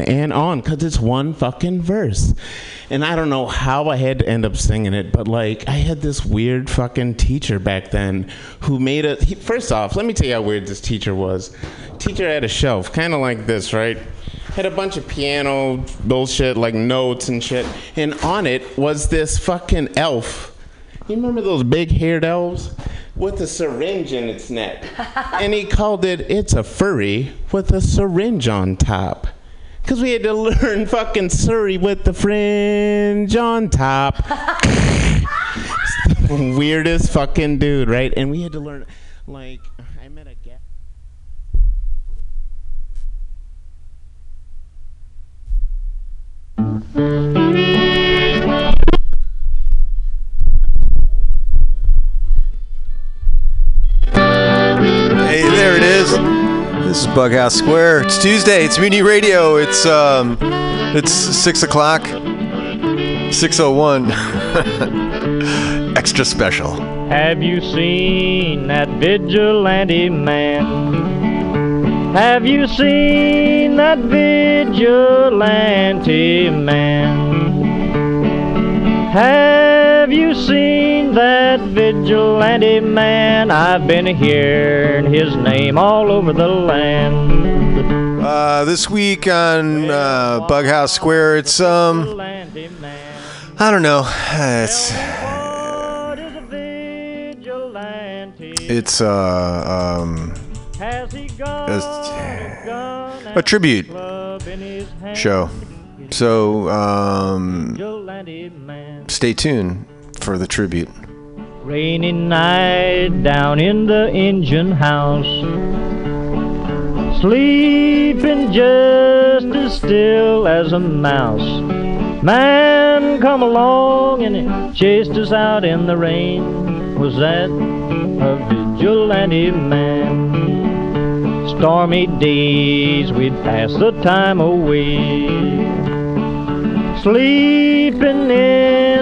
and on because it's one fucking verse. And I don't know how I had to end up singing it, but like I had this weird fucking teacher back then who made a. He, first off, let me tell you how weird this teacher was. Teacher had a shelf, kind of like this, right? Had a bunch of piano bullshit, like notes and shit. And on it was this fucking elf. You remember those big haired elves? With a syringe in its neck. and he called it It's a Furry with a Syringe on Top. Because we had to learn fucking Surrey with the fringe on top. weirdest fucking dude, right? And we had to learn, like, I met a guy. Hey, This is Bughouse Square. It's Tuesday. It's Mutiny Radio. It's um, it's six o'clock. Six oh one. Extra special. Have you seen that vigilante man? Have you seen that vigilante man? Have you seen that vigilante man? I've been hearing his name all over the land. Uh, this week on uh, Bughouse Square, it's um, I don't know. It's a it's uh um Has he got It's- a a tribute club in his hand? show. So um, stay tuned for the tribute. Rainy night down in the engine house. Sleeping just as still as a mouse. Man come along and he chased us out in the rain. Was that a vigilante man? Stormy days we'd pass the time away. Sleeping in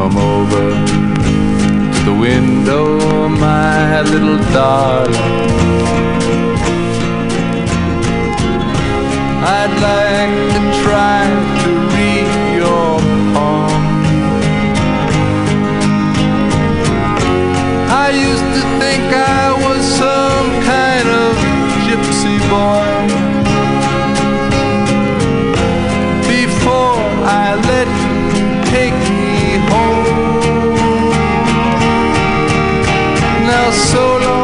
Come over to the window, my little darling. I'd like to try to read your palm. I used to think I was some kind of gypsy boy. So long,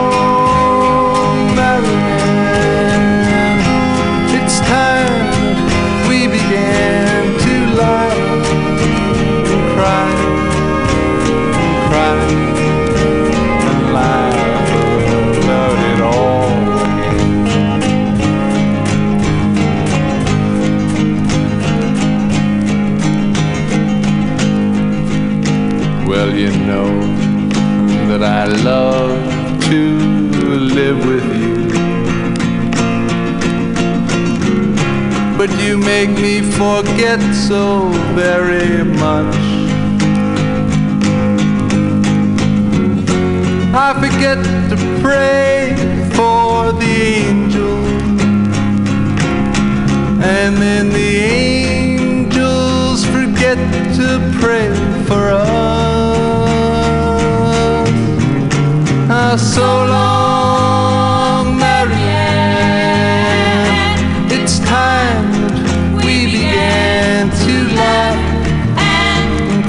make me forget so very much. I forget to pray for the angels. And then the angels forget to pray for us. Ah, so long,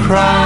cry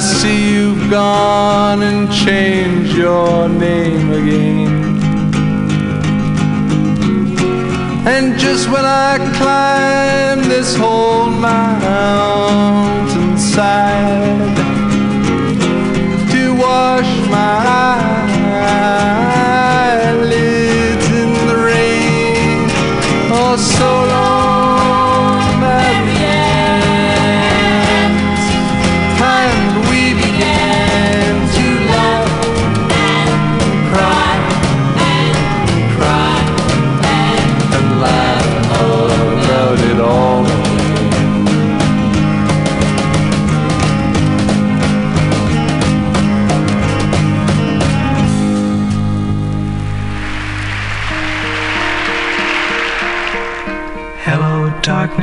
see you've gone and changed your name again. And just when I climb this whole mountainside to wash my eyelids in the rain, oh, so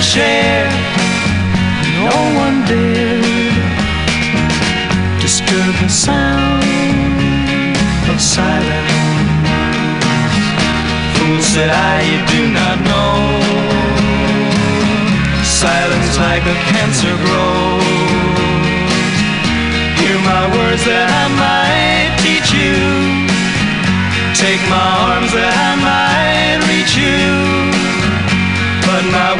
never share. No one dared disturb the sound of silence. Fool said I, you do not know. Silence like a cancer grows. Hear my words that I might teach you. Take my arms that I might reach you. But my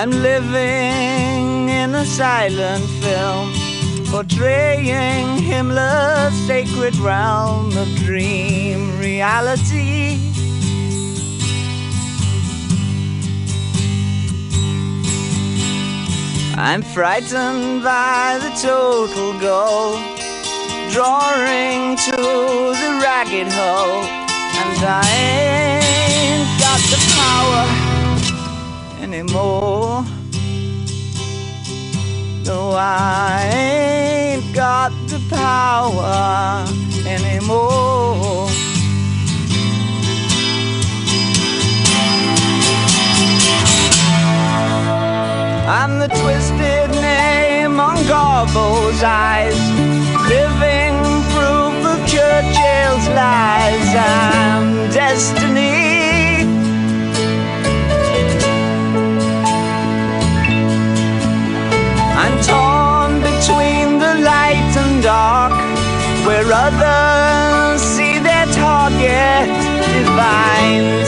I'm living in a silent film, portraying Himmler's sacred realm of dream reality. I'm frightened by the total goal, drawing to the ragged hole, and I ain't got the power anymore. I ain't got the power anymore. I'm the twisted name on Garbo's eyes, living proof of Churchill's lies. I'm destiny. Between the light and dark, where others see their target, divine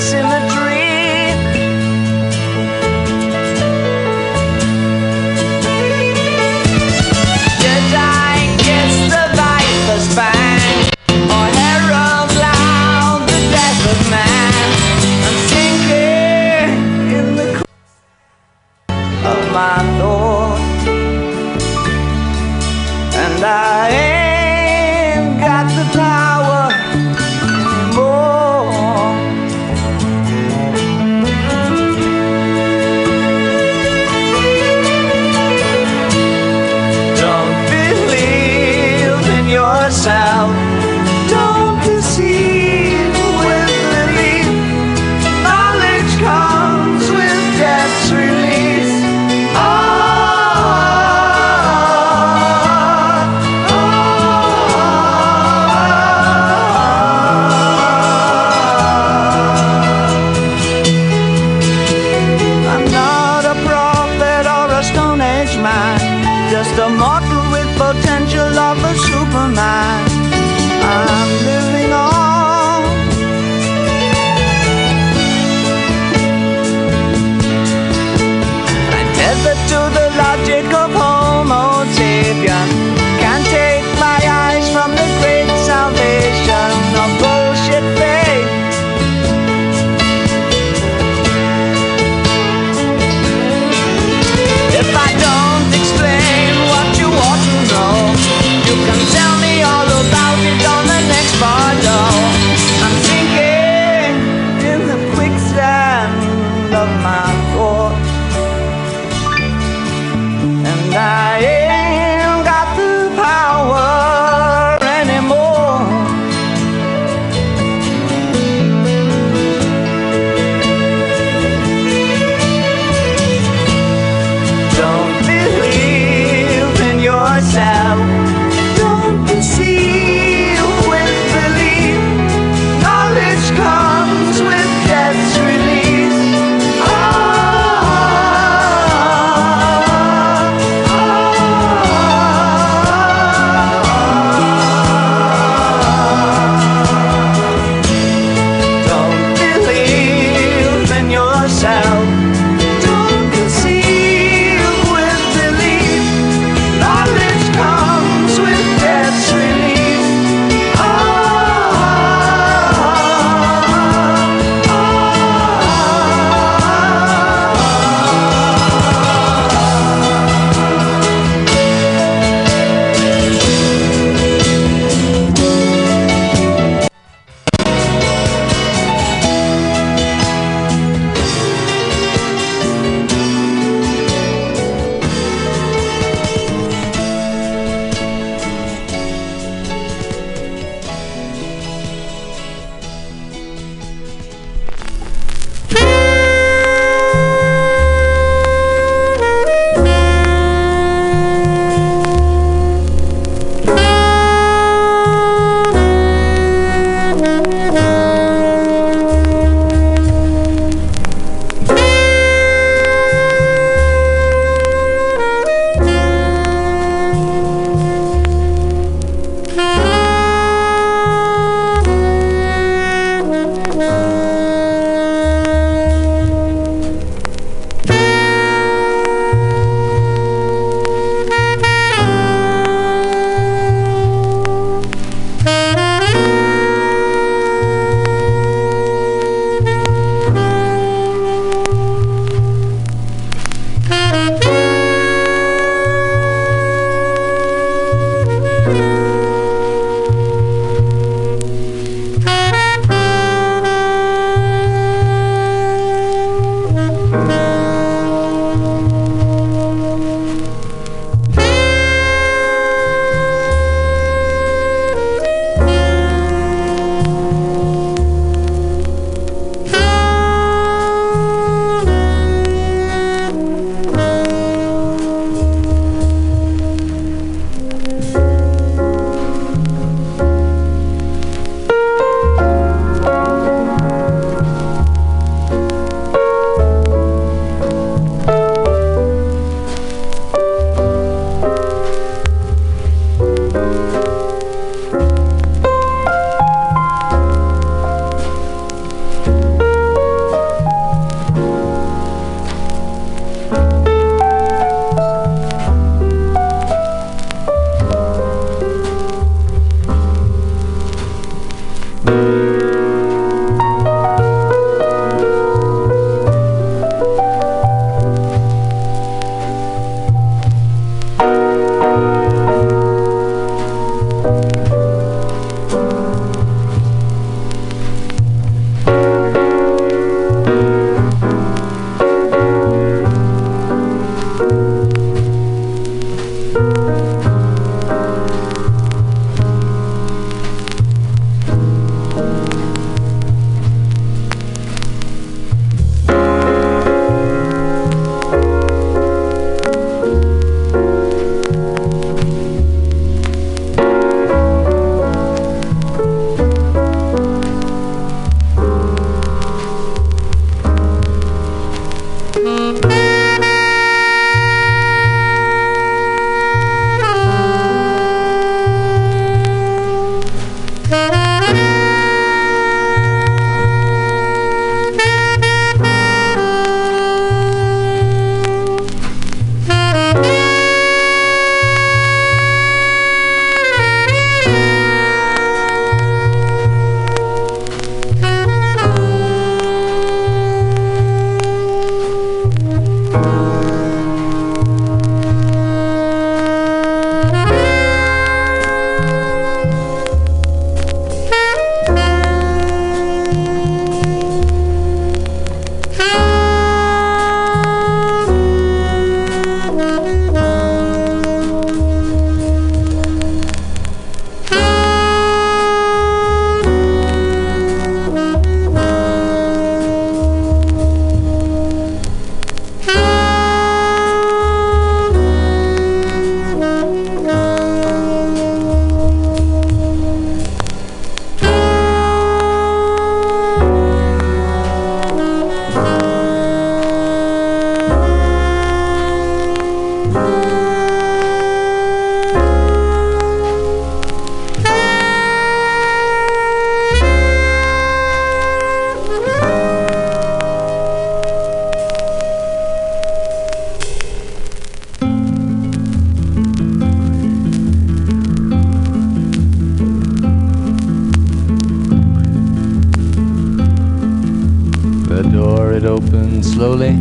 slowly.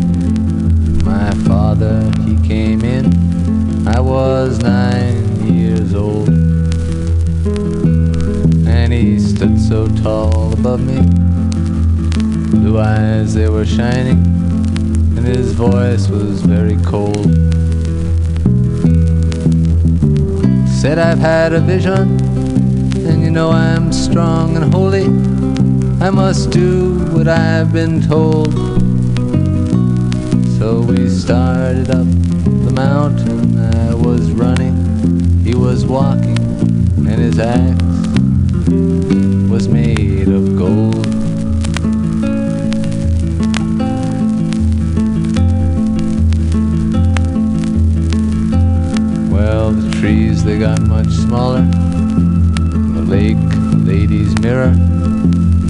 My father he came in. I was nine years old. And he stood so tall above me. Blue eyes they were shining. And his voice was very cold. Said I've had a vision, and you know I'm strong and holy. I must do what I've been told. So we started up the mountain. I was running, he was walking, and his axe was made of gold. Well, the trees they got much smaller. The lake, the lady's mirror.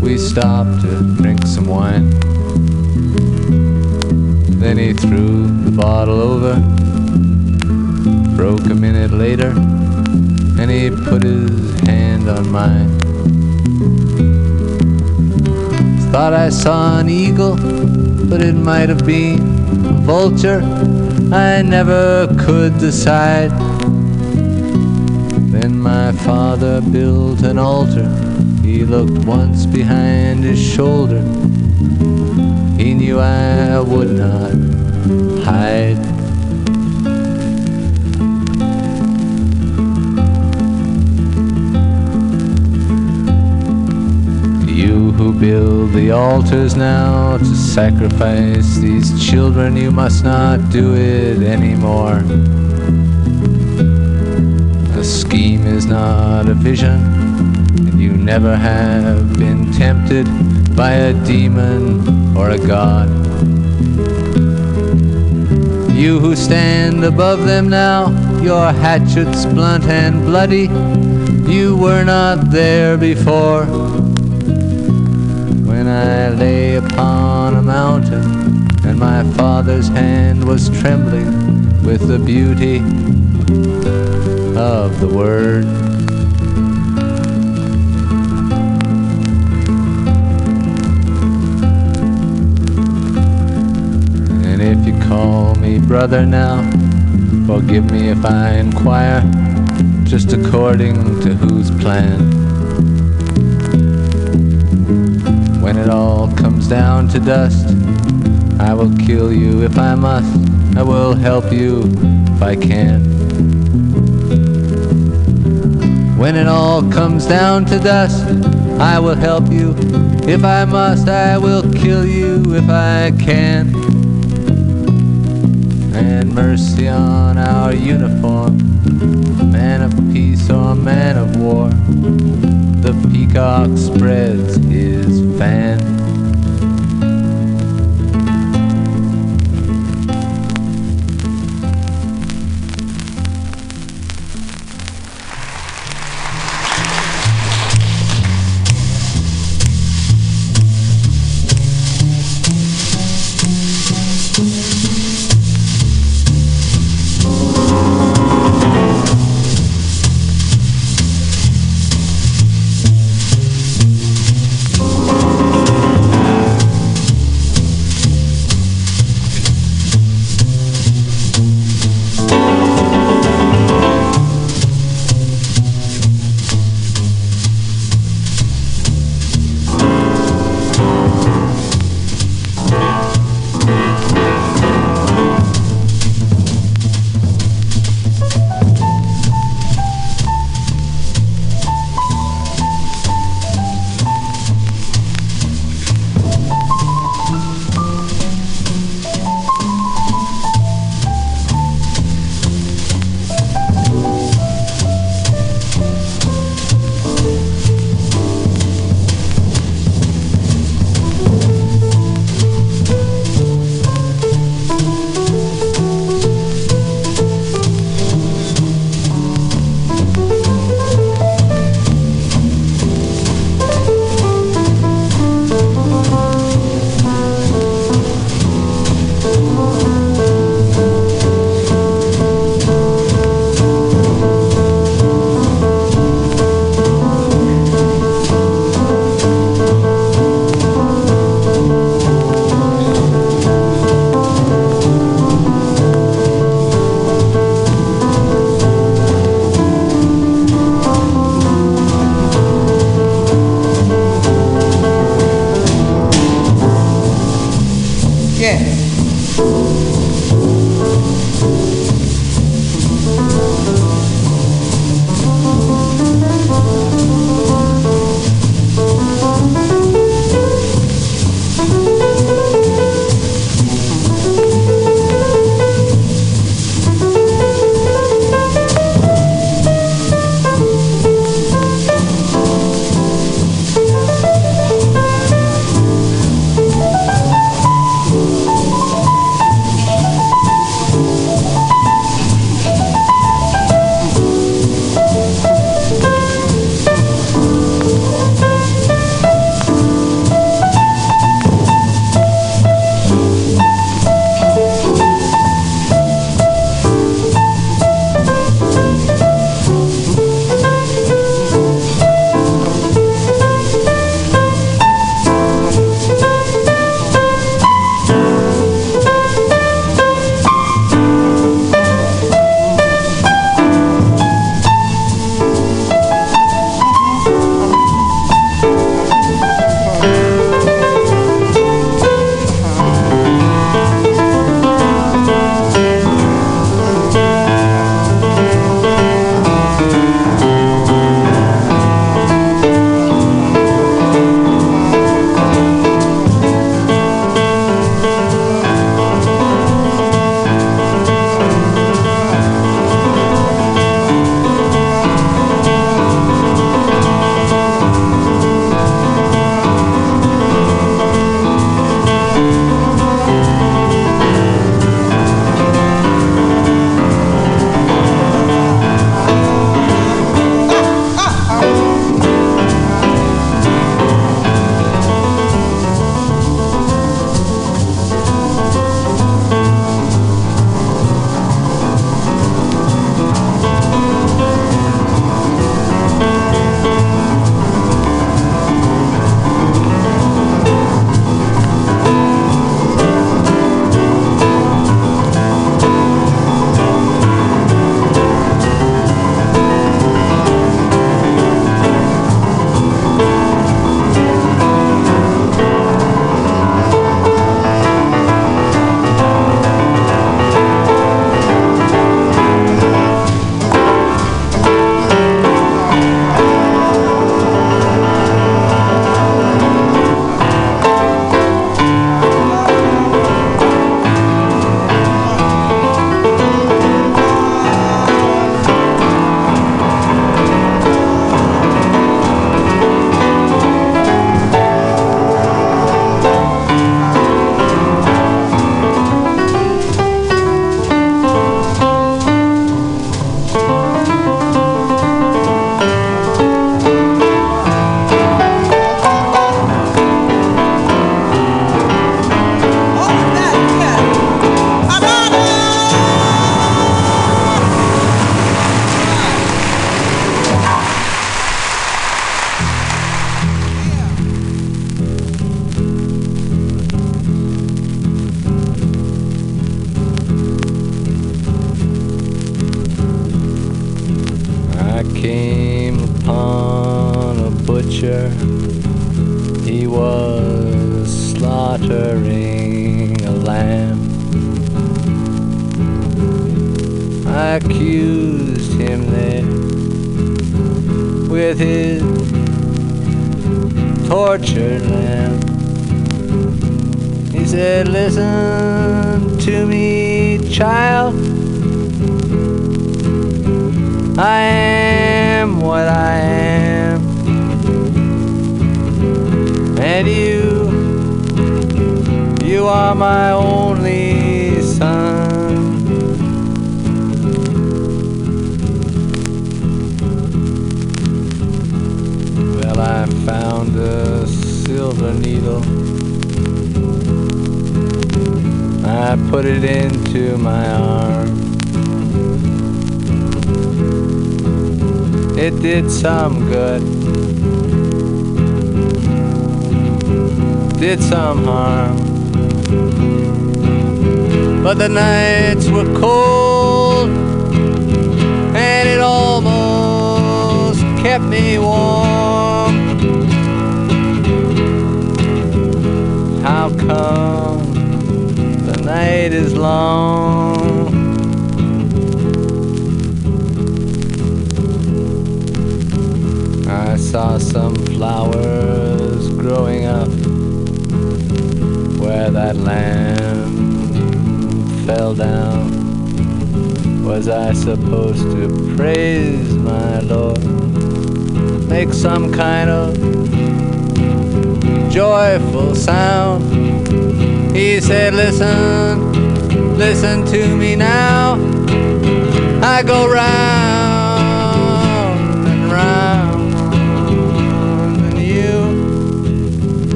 We stopped to drink some wine. Then he threw the bottle over. Broke a minute later, and he put his hand on mine. Thought I saw an eagle, but it might have been a vulture. I never could decide. Then my father built an altar. He looked once behind his shoulder. He knew I would not hide. You who build the altars now to sacrifice these children, you must not do it anymore. A scheme is not a vision, and you never have been tempted by a demon or a god. You who stand above them now, your hatchets blunt and bloody, you were not there before. When I lay upon a mountain, and my father's hand was trembling with the beauty of the word. Brother now, forgive me if I inquire, just according to whose plan. When it all comes down to dust, I will kill you if I must. I will help you if I can. When it all comes down to dust, I will help you if I must. I will kill you if I can. Mercy on our uniform, man of peace or man of war. The peacock spreads his fan.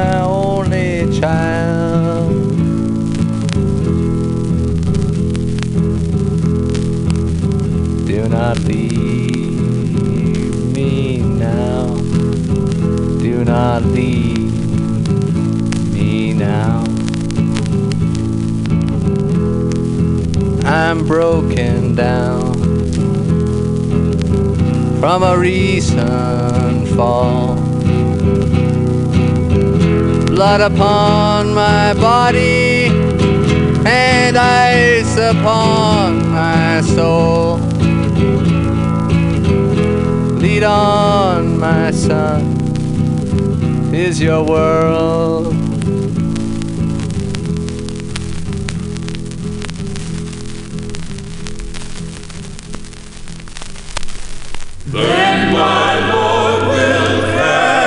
my only child. Do not leave me now. Do not leave me now. I'm broken down from a recent fall blood upon my body and ice upon my soul. Lead on, my son, is your world. Then my Lord will come.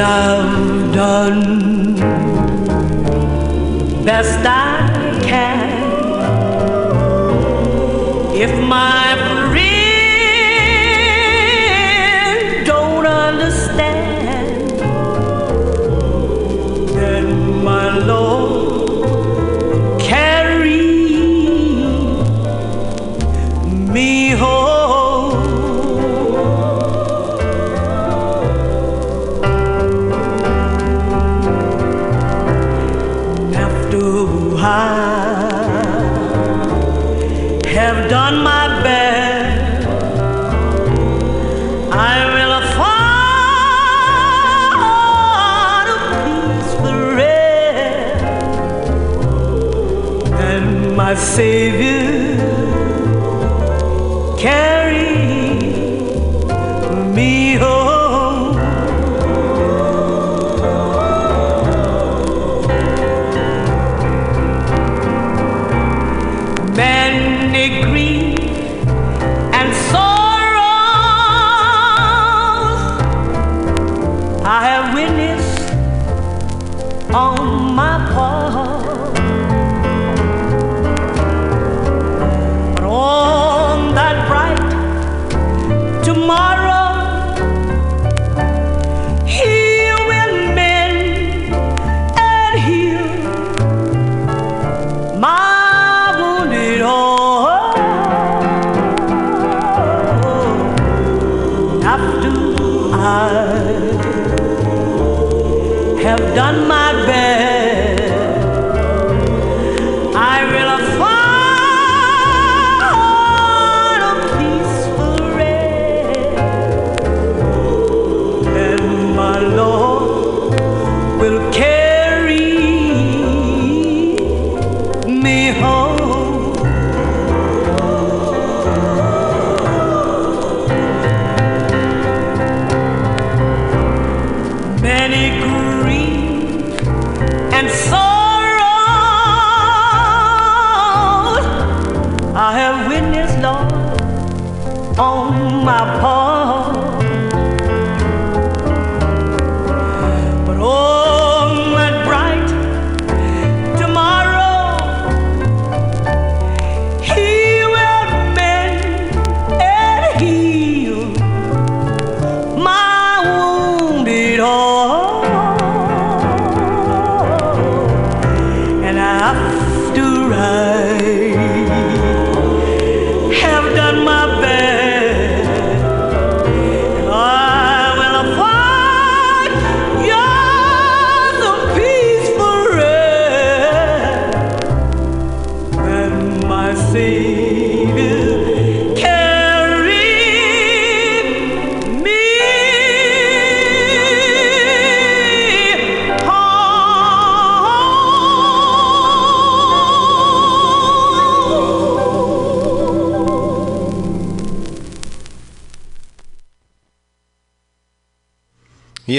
I've done best I can. If my Save you.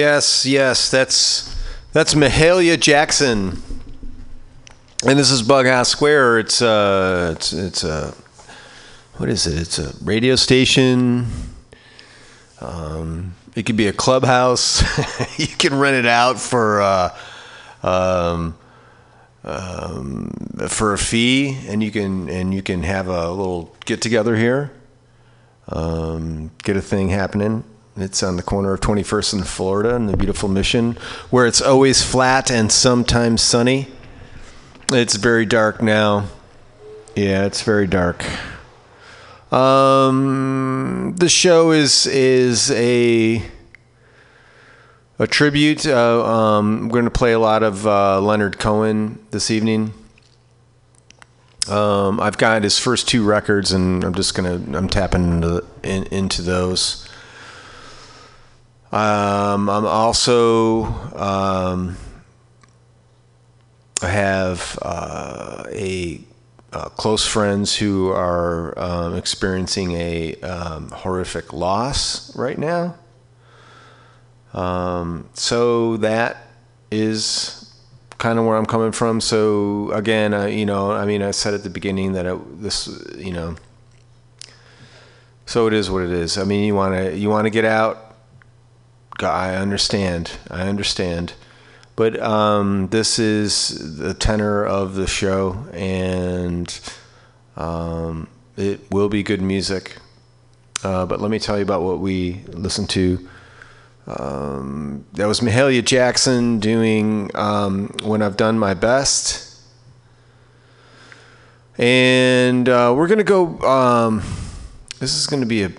Yes, yes, that's that's Mahalia Jackson, and this is Bug Bughouse Square. It's uh, it's it's a what is it? It's a radio station. Um, it could be a clubhouse. you can rent it out for uh, um, um, for a fee, and you can and you can have a little get together here. Um, get a thing happening. It's on the corner of 21st and Florida in the beautiful Mission, where it's always flat and sometimes sunny. It's very dark now. Yeah, it's very dark. Um, the show is is a a tribute. Uh, um, we're going to play a lot of uh, Leonard Cohen this evening. Um, I've got his first two records, and I'm just gonna I'm tapping into in, into those. Um, I'm also um, I have uh, a uh, close friends who are um, experiencing a um, horrific loss right now. Um, so that is kind of where I'm coming from. So again, uh, you know, I mean, I said at the beginning that this, you know, so it is what it is. I mean, you want to you want to get out. I understand. I understand. But um, this is the tenor of the show, and um, it will be good music. Uh, but let me tell you about what we listened to. Um, that was Mahalia Jackson doing um, When I've Done My Best. And uh, we're going to go. Um, this is going to be a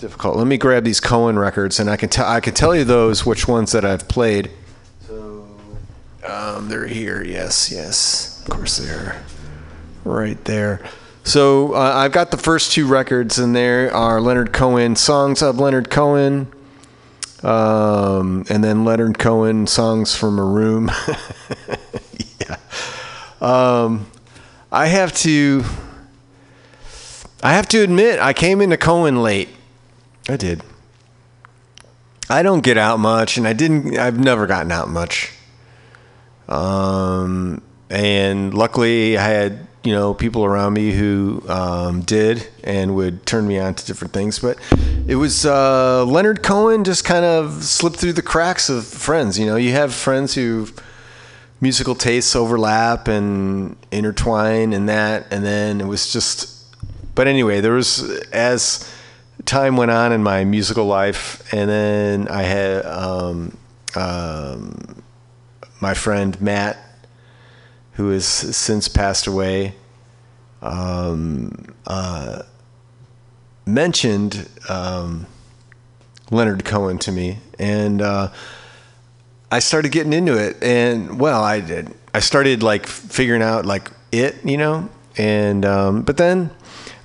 difficult. Let me grab these Cohen records, and I can tell I can tell you those which ones that I've played. So um, they're here. Yes, yes. Of course they're right there. So uh, I've got the first two records, and there are Leonard Cohen songs of Leonard Cohen, um, and then Leonard Cohen songs from a room. yeah. Um, I have to. I have to admit, I came into Cohen late. I did. I don't get out much, and I didn't. I've never gotten out much. Um, and luckily, I had you know people around me who um, did and would turn me on to different things. But it was uh, Leonard Cohen just kind of slipped through the cracks of friends. You know, you have friends who musical tastes overlap and intertwine and that, and then it was just. But anyway, there was as time went on in my musical life, and then I had um, um, my friend Matt, who has since passed away, um, uh, mentioned um, Leonard Cohen to me, and uh, I started getting into it. And well, I did. I started like figuring out like it, you know, and um, but then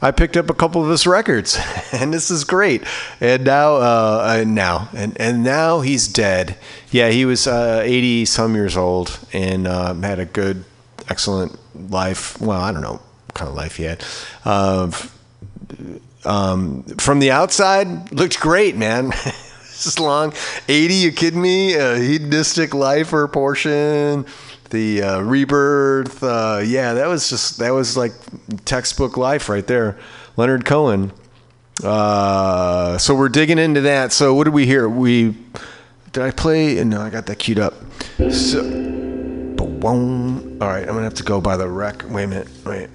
I picked up a couple of his records, and this is great. And now, uh, and now, and and now he's dead. Yeah, he was uh, eighty some years old and uh, had a good, excellent life. Well, I don't know what kind of life he had. Um, from the outside, looked great, man. this long, eighty. You kidding me? A hedonistic life or portion the uh, rebirth. Uh, yeah, that was just that was like textbook life right there. Leonard Cohen. Uh, so we're digging into that. So what did we hear? We did I play? No, I got that queued up. So, boom. All right, I'm gonna have to go by the rec. Wait a minute. Wait.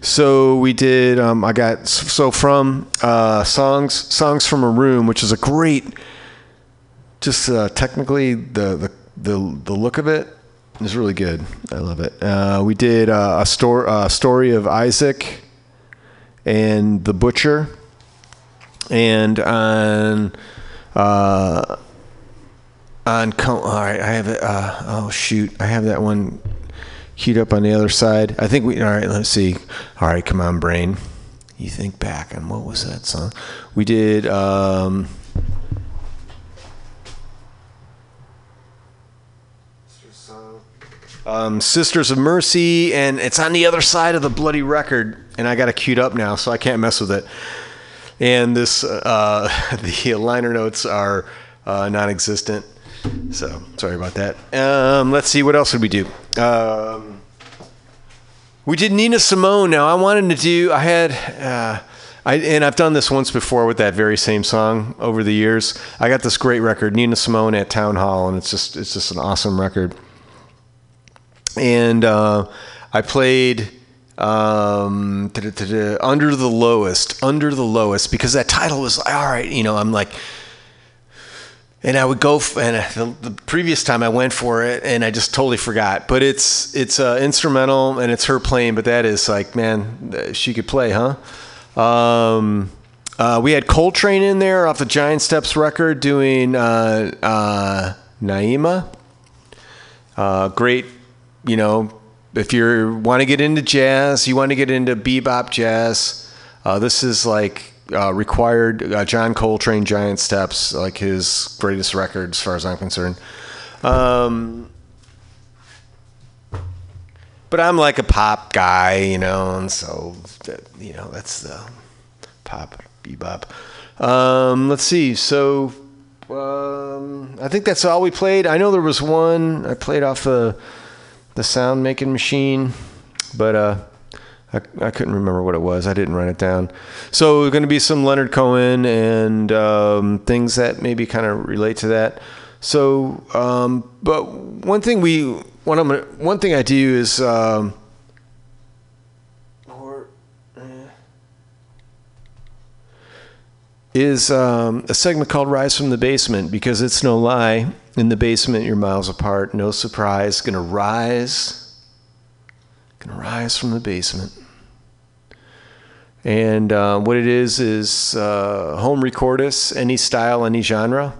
So we did. Um, I got so from uh, songs songs from a room, which is a great. Just uh, technically the, the the the look of it it's really good. I love it. Uh, we did uh, a story, uh, story of Isaac and the butcher, and on uh, on all right. I have it. Uh, oh shoot, I have that one queued up on the other side. I think we. All right, let's see. All right, come on, brain. You think back on what was that song? We did. Um, um, Sisters of Mercy, and it's on the other side of the bloody record, and I got it queued up now, so I can't mess with it. And this, uh, the liner notes are uh, non-existent. So sorry about that. Um, let's see what else did we do. Um, we did Nina Simone. Now I wanted to do. I had. Uh, I, and I've done this once before with that very same song over the years. I got this great record, Nina Simone at Town Hall, and it's just it's just an awesome record. And uh, I played um, Under the Lowest, Under the Lowest, because that title was all right. You know, I'm like, and I would go f- and the, the previous time I went for it and I just totally forgot. But it's it's uh, instrumental and it's her playing, but that is like, man, uh, she could play, huh? Um, uh, we had Coltrane in there off the Giant Steps record doing uh, uh, Naima. Uh, great, you know, if you want to get into jazz, you want to get into bebop jazz. Uh, this is like uh, required uh, John Coltrane Giant Steps, like his greatest record as far as I'm concerned. Um, but I'm like a pop guy, you know, and so that, you know that's the pop bebop. Um, let's see. So um, I think that's all we played. I know there was one I played off the the sound making machine, but uh, I, I couldn't remember what it was. I didn't write it down. So going to be some Leonard Cohen and um, things that maybe kind of relate to that. So, um, but one thing we one I'm gonna, one thing I do is um, is um, a segment called "Rise from the Basement" because it's no lie. In the basement, you're miles apart. No surprise. Gonna rise. Gonna rise from the basement. And uh, what it is is uh, home recordus, any style, any genre.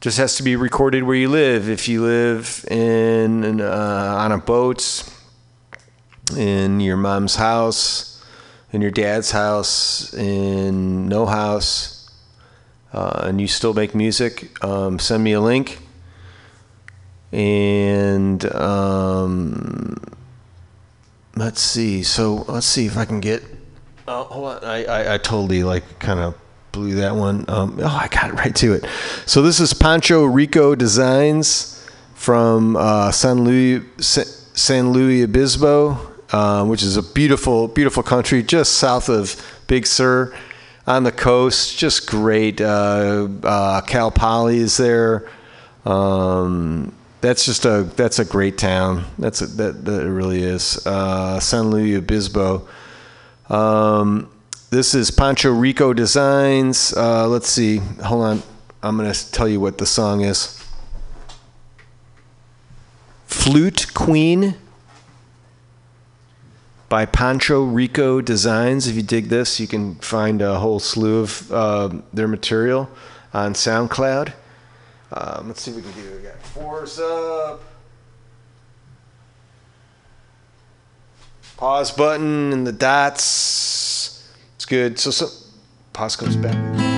Just has to be recorded where you live. If you live in uh, on a boat, in your mom's house, in your dad's house, in no house, uh, and you still make music, um, send me a link. And um, let's see. So let's see if I can get. Oh, hold on. I, I, I totally like kind of blew that one. Um, oh, I got right to it. So this is Pancho Rico Designs from uh, San Luis San Luis Obispo, uh, which is a beautiful, beautiful country just south of Big Sur on the coast. Just great. Uh, uh, Cal Poly is there. Um, that's just a that's a great town. That's a, that that it really is. Uh, San Luis Obispo. Um, this is Pancho Rico Designs. Uh, let's see. Hold on. I'm gonna tell you what the song is. Flute Queen by Pancho Rico Designs. If you dig this, you can find a whole slew of uh, their material on SoundCloud. Um, let's see if we can do. We got fours up. Pause button and the dots. It's good. So, so pause goes back.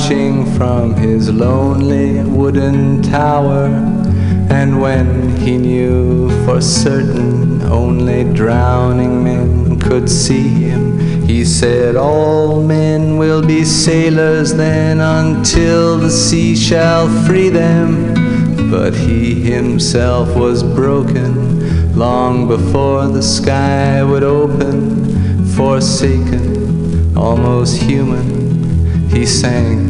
Watching from his lonely wooden tower. And when he knew for certain only drowning men could see him, he said, All men will be sailors then until the sea shall free them. But he himself was broken long before the sky would open, forsaken, almost human. He sank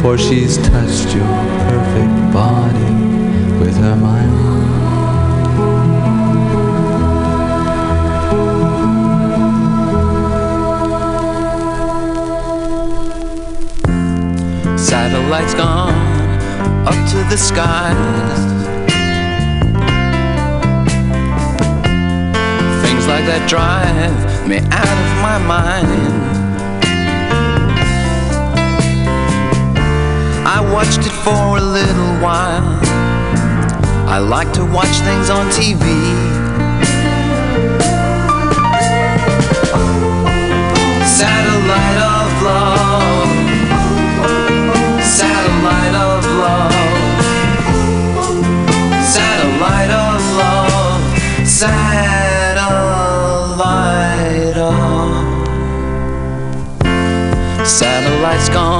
for she's touched your perfect body with her mind. Satellites gone up to the skies. Things like that drive me out of my mind. Watched it for a little while. I like to watch things on TV. Satellite of love. Satellite of love. Satellite of love. Satellite of. Satellite's gone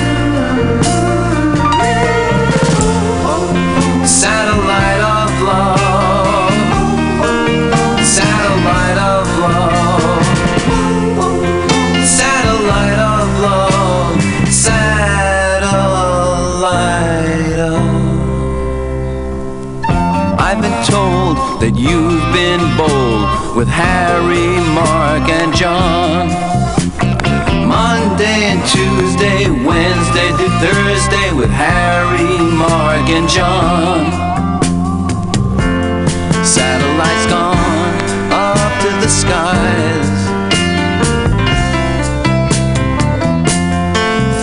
That you've been bold with Harry, Mark, and John. Monday and Tuesday, Wednesday to Thursday with Harry, Mark, and John. Satellites gone up to the skies.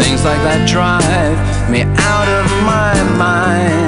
Things like that drive me out of my mind.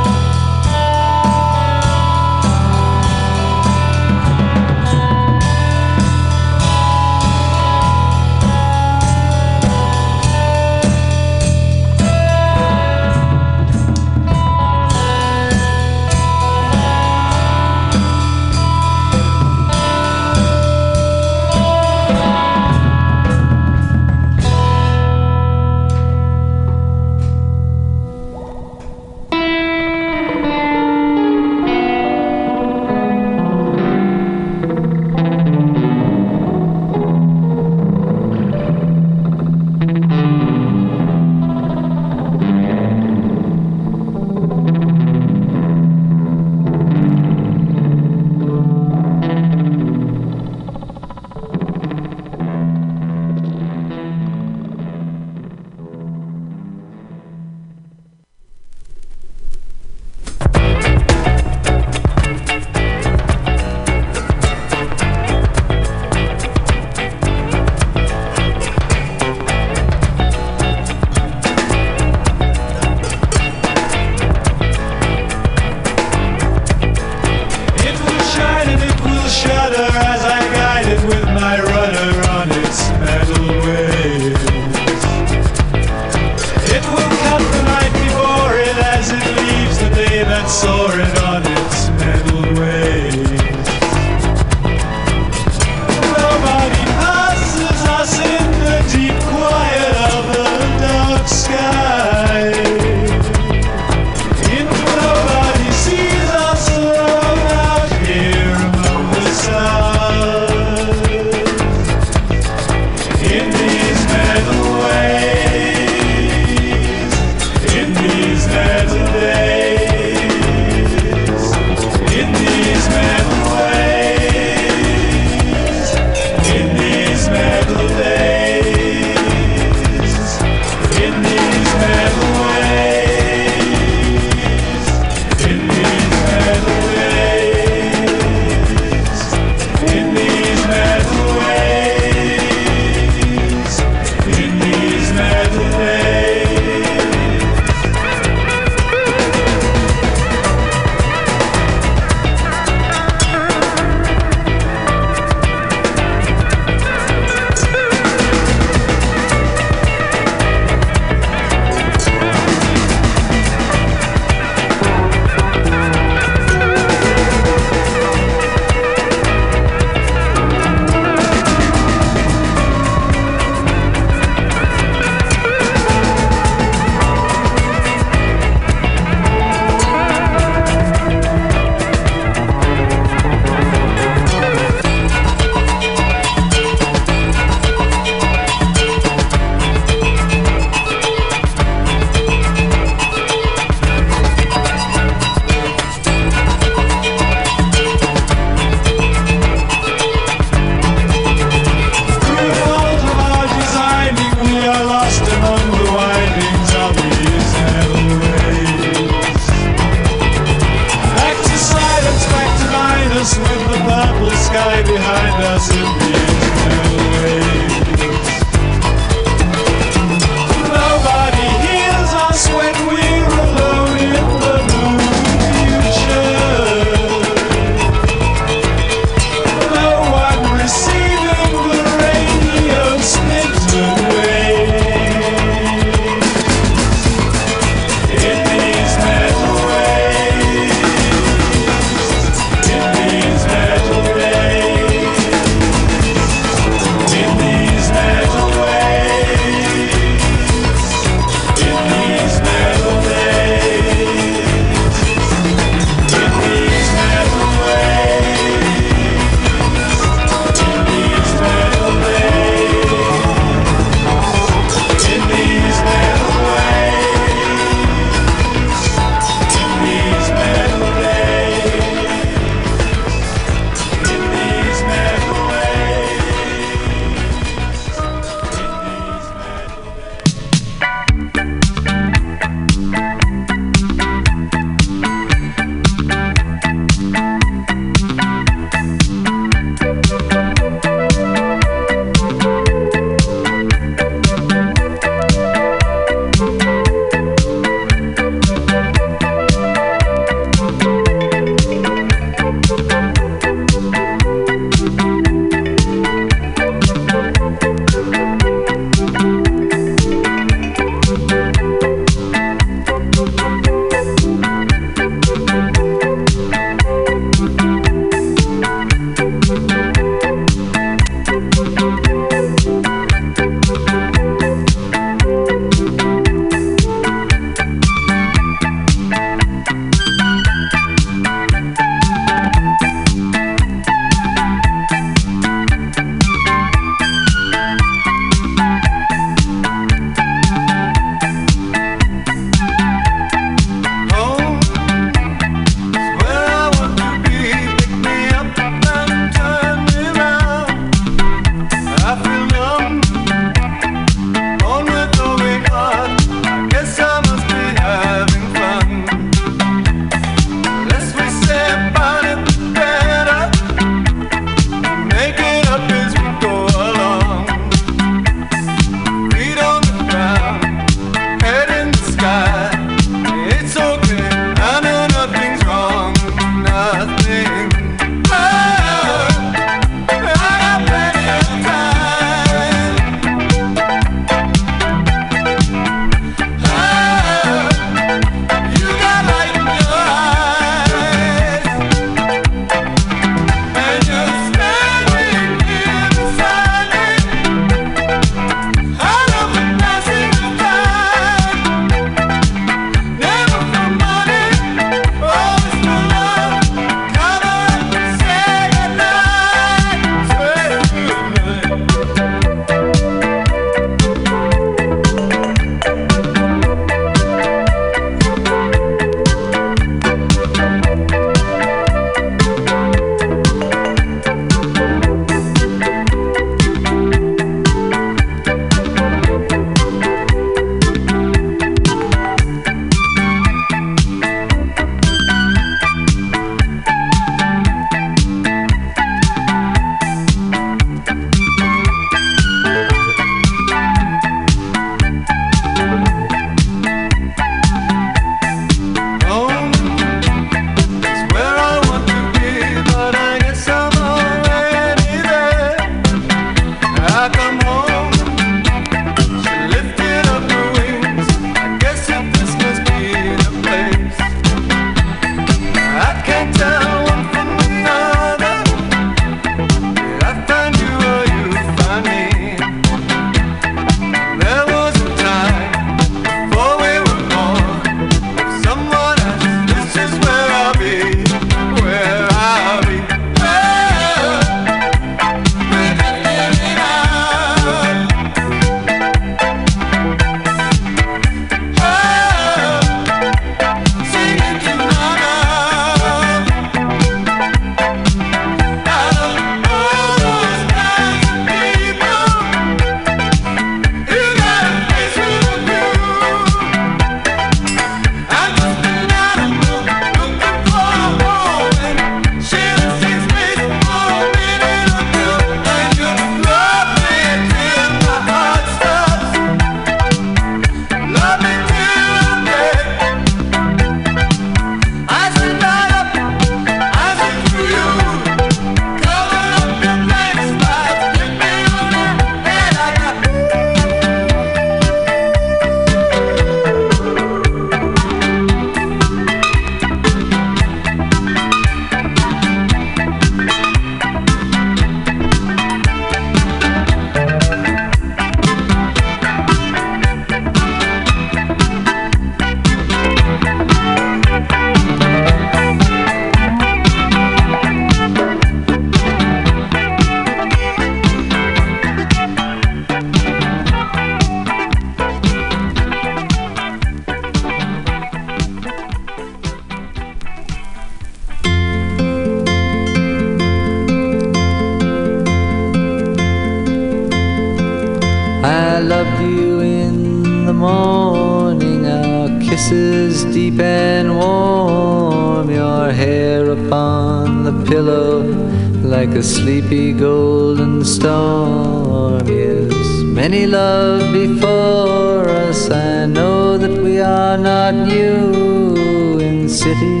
A sleepy golden storm. Yes, many love before us. I know that we are not new in city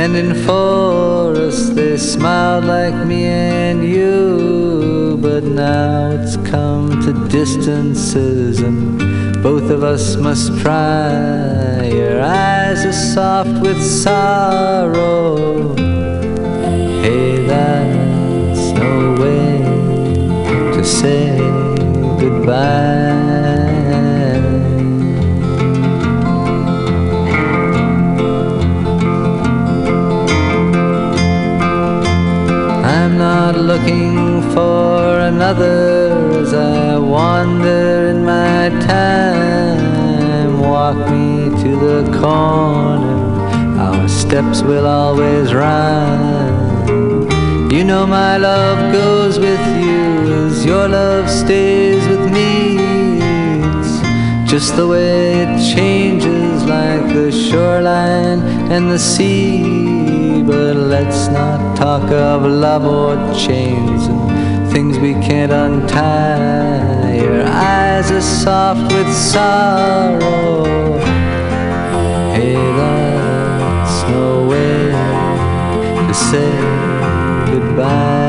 and in forest. They smiled like me and you, but now it's come to distances and both of us must pry. Your eyes are soft with sorrow. Say goodbye. I'm not looking for another as I wander in my time. Walk me to the corner, our steps will always rhyme. You know my love goes with you your love stays with me. It's just the way it changes like the shoreline and the sea. But let's not talk of love or chains and things we can't untie. Your eyes are soft with sorrow. Hey, that's no way to say goodbye.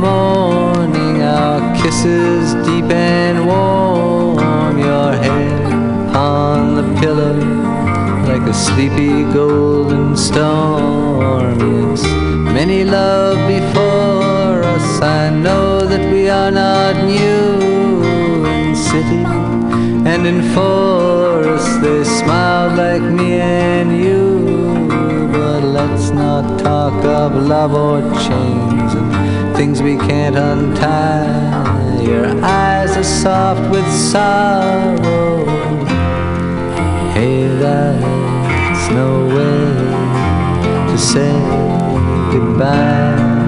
Morning, our kisses deep and warm, your head on the pillow like a sleepy golden storm. Yes, many love before us. I know that we are not new in city and in forest. They smiled like me and you. But let's not talk of love or chains and we can't untie. Your eyes are soft with sorrow. Hey, that's no way to say goodbye.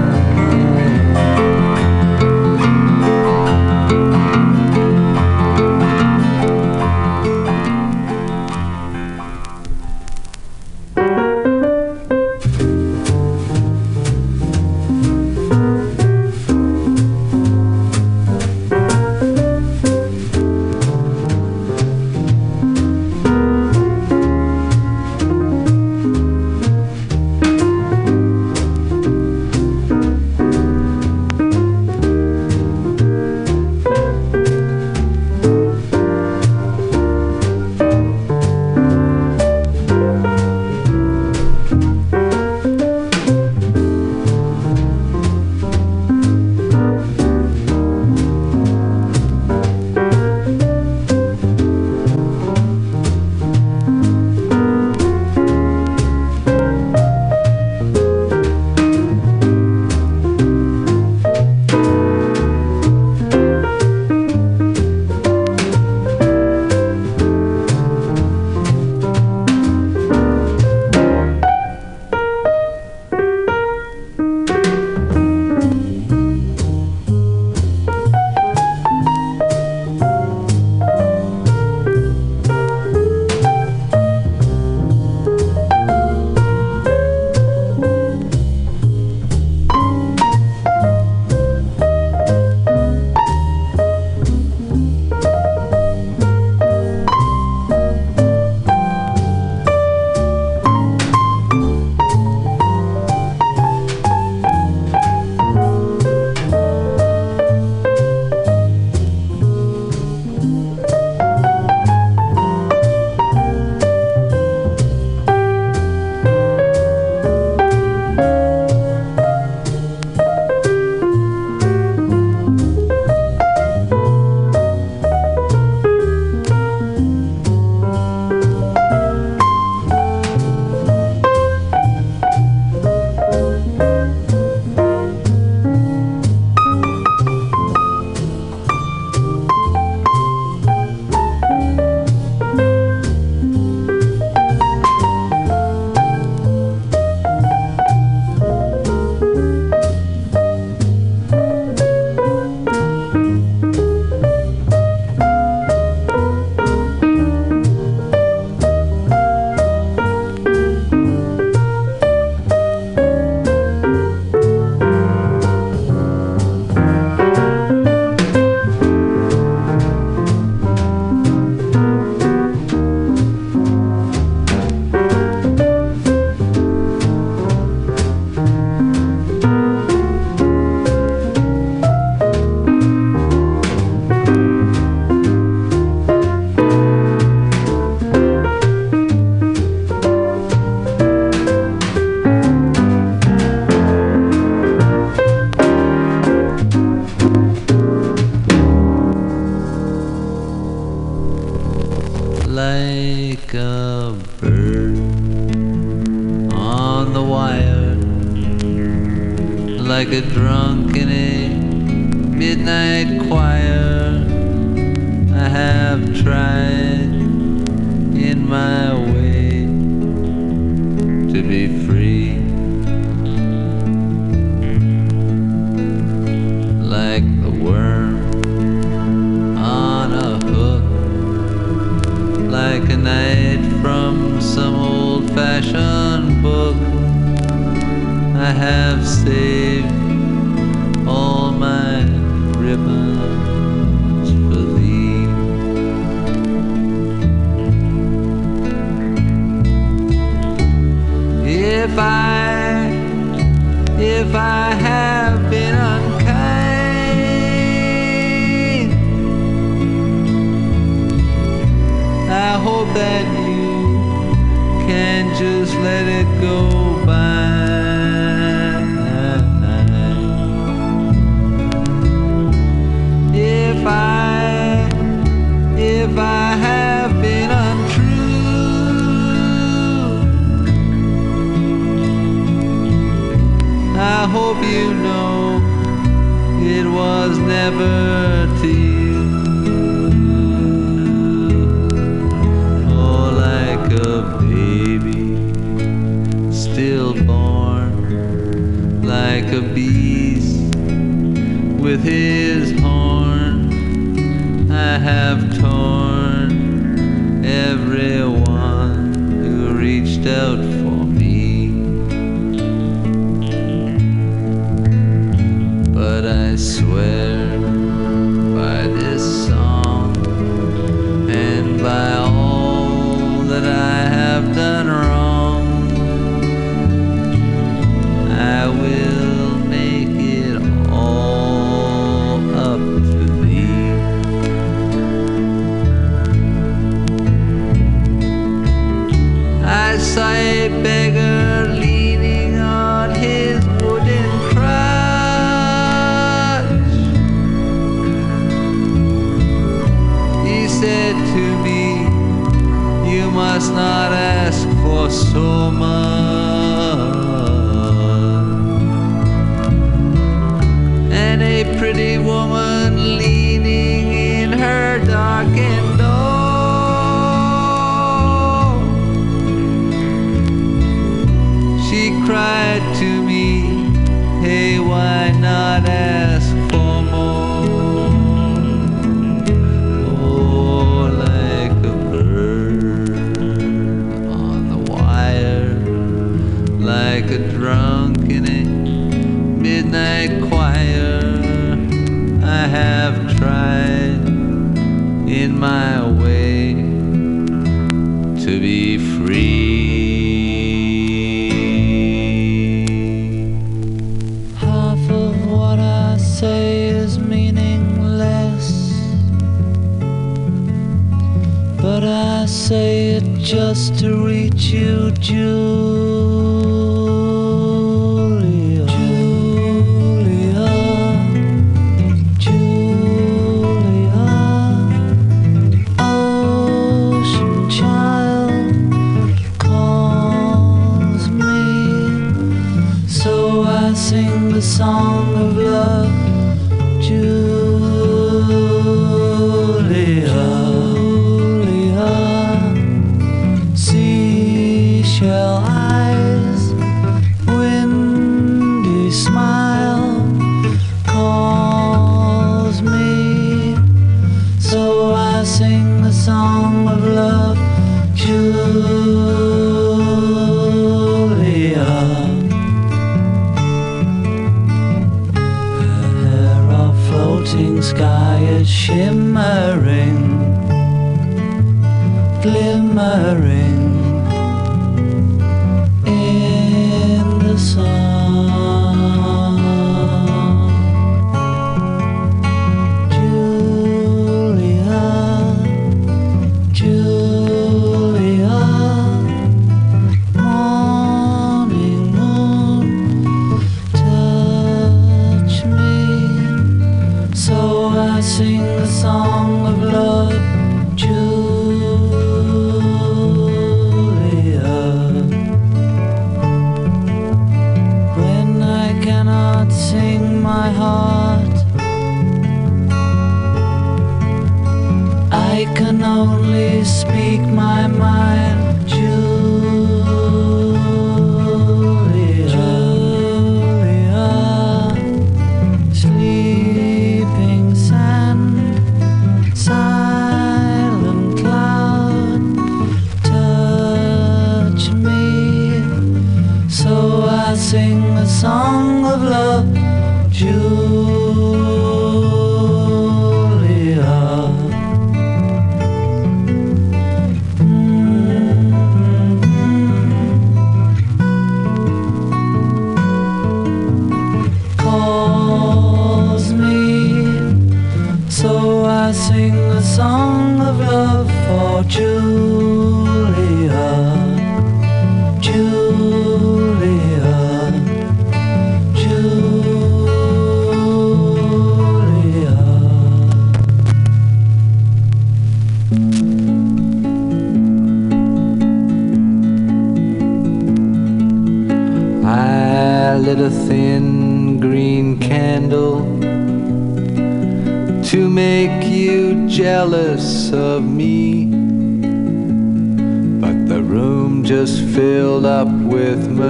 Song of love,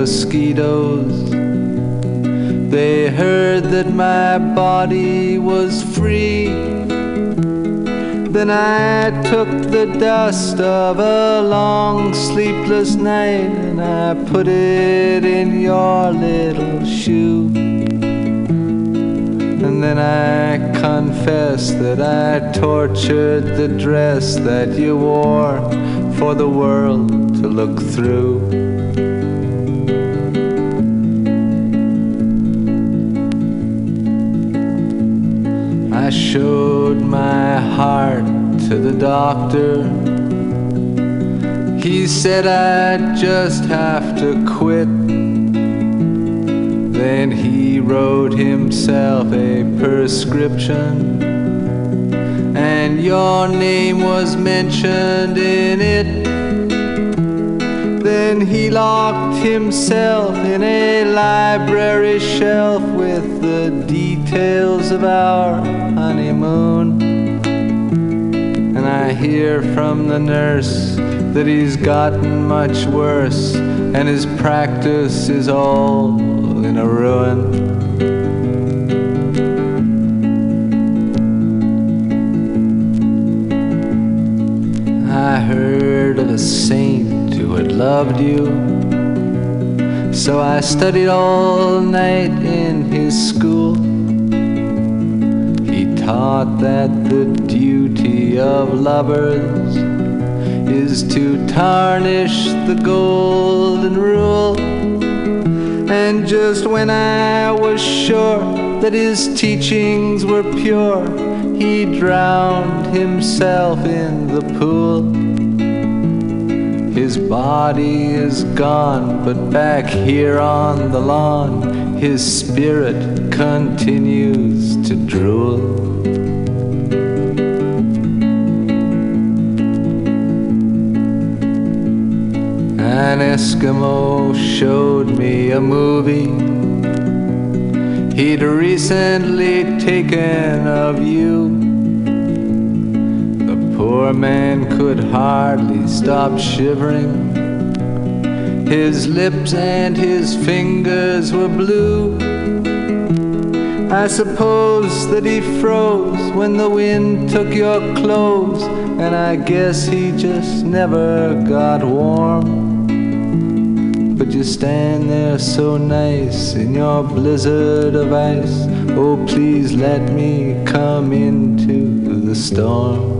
mosquitoes. They heard that my body was free. Then I took the dust of a long sleepless night and I put it in your little shoe. And then I confess that I tortured the dress that you wore for the world to look through. I showed my heart to the doctor. He said I'd just have to quit. Then he wrote himself a prescription, and your name was mentioned in it. Then he locked himself in a library shelf with the details of our honeymoon. And I hear from the nurse that he's gotten much worse, and his practice is all in a ruin. I heard of a saint who had loved you. So I studied all night in his school. He taught that the duty of lovers is to tarnish the golden rule. And just when I was sure that his teachings were pure, he drowned himself in the pool. His body is gone, but back here on the lawn, his spirit continues to drool. An Eskimo showed me a movie he'd recently taken of you. The poor man could hardly stop shivering. His lips and his fingers were blue. I suppose that he froze when the wind took your clothes, and I guess he just never got warm. You stand there so nice in your blizzard of ice. Oh, please let me come into the storm.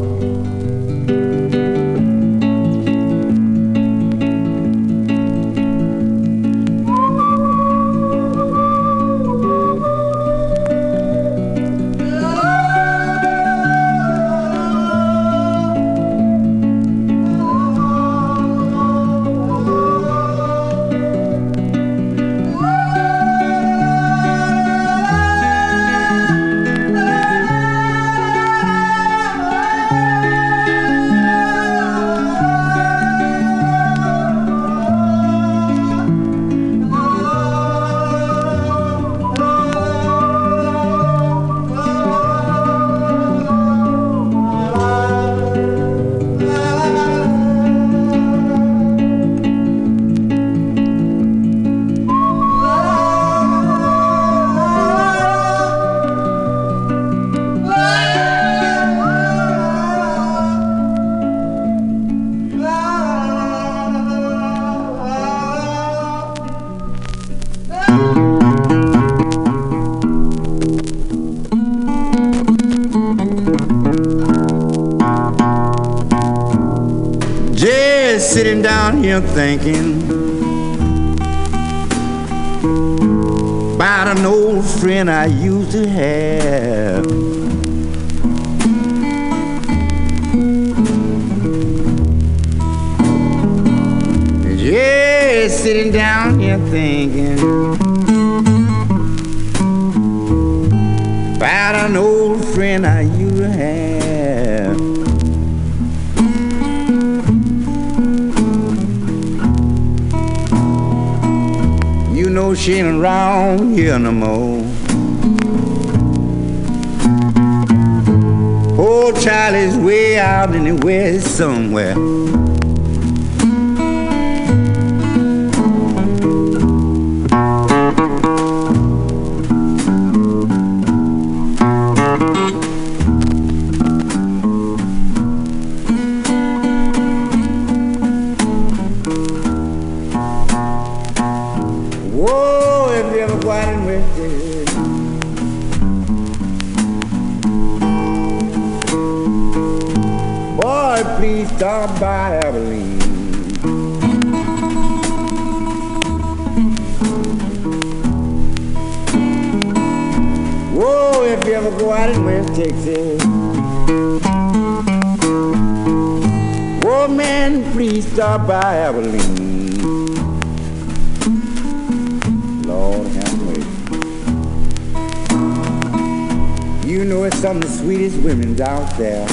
thinking. know it's some of the sweetest women's out there.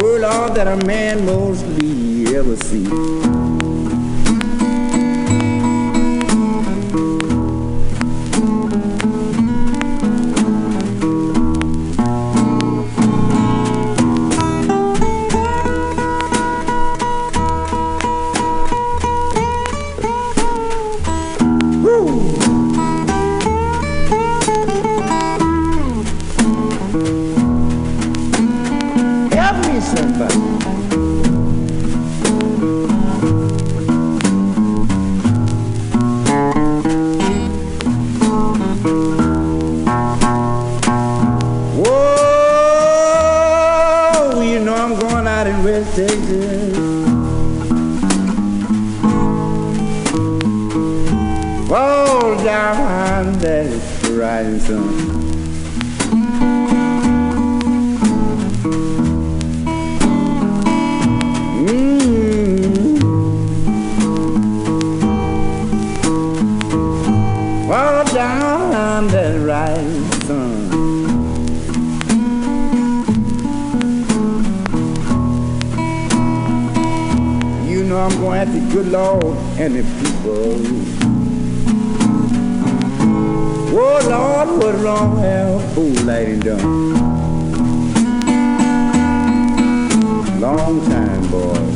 Oh all that a man mostly ever see. Lord, any people. Oh, Lord, what wrong have a fool lady done? Long time, boy.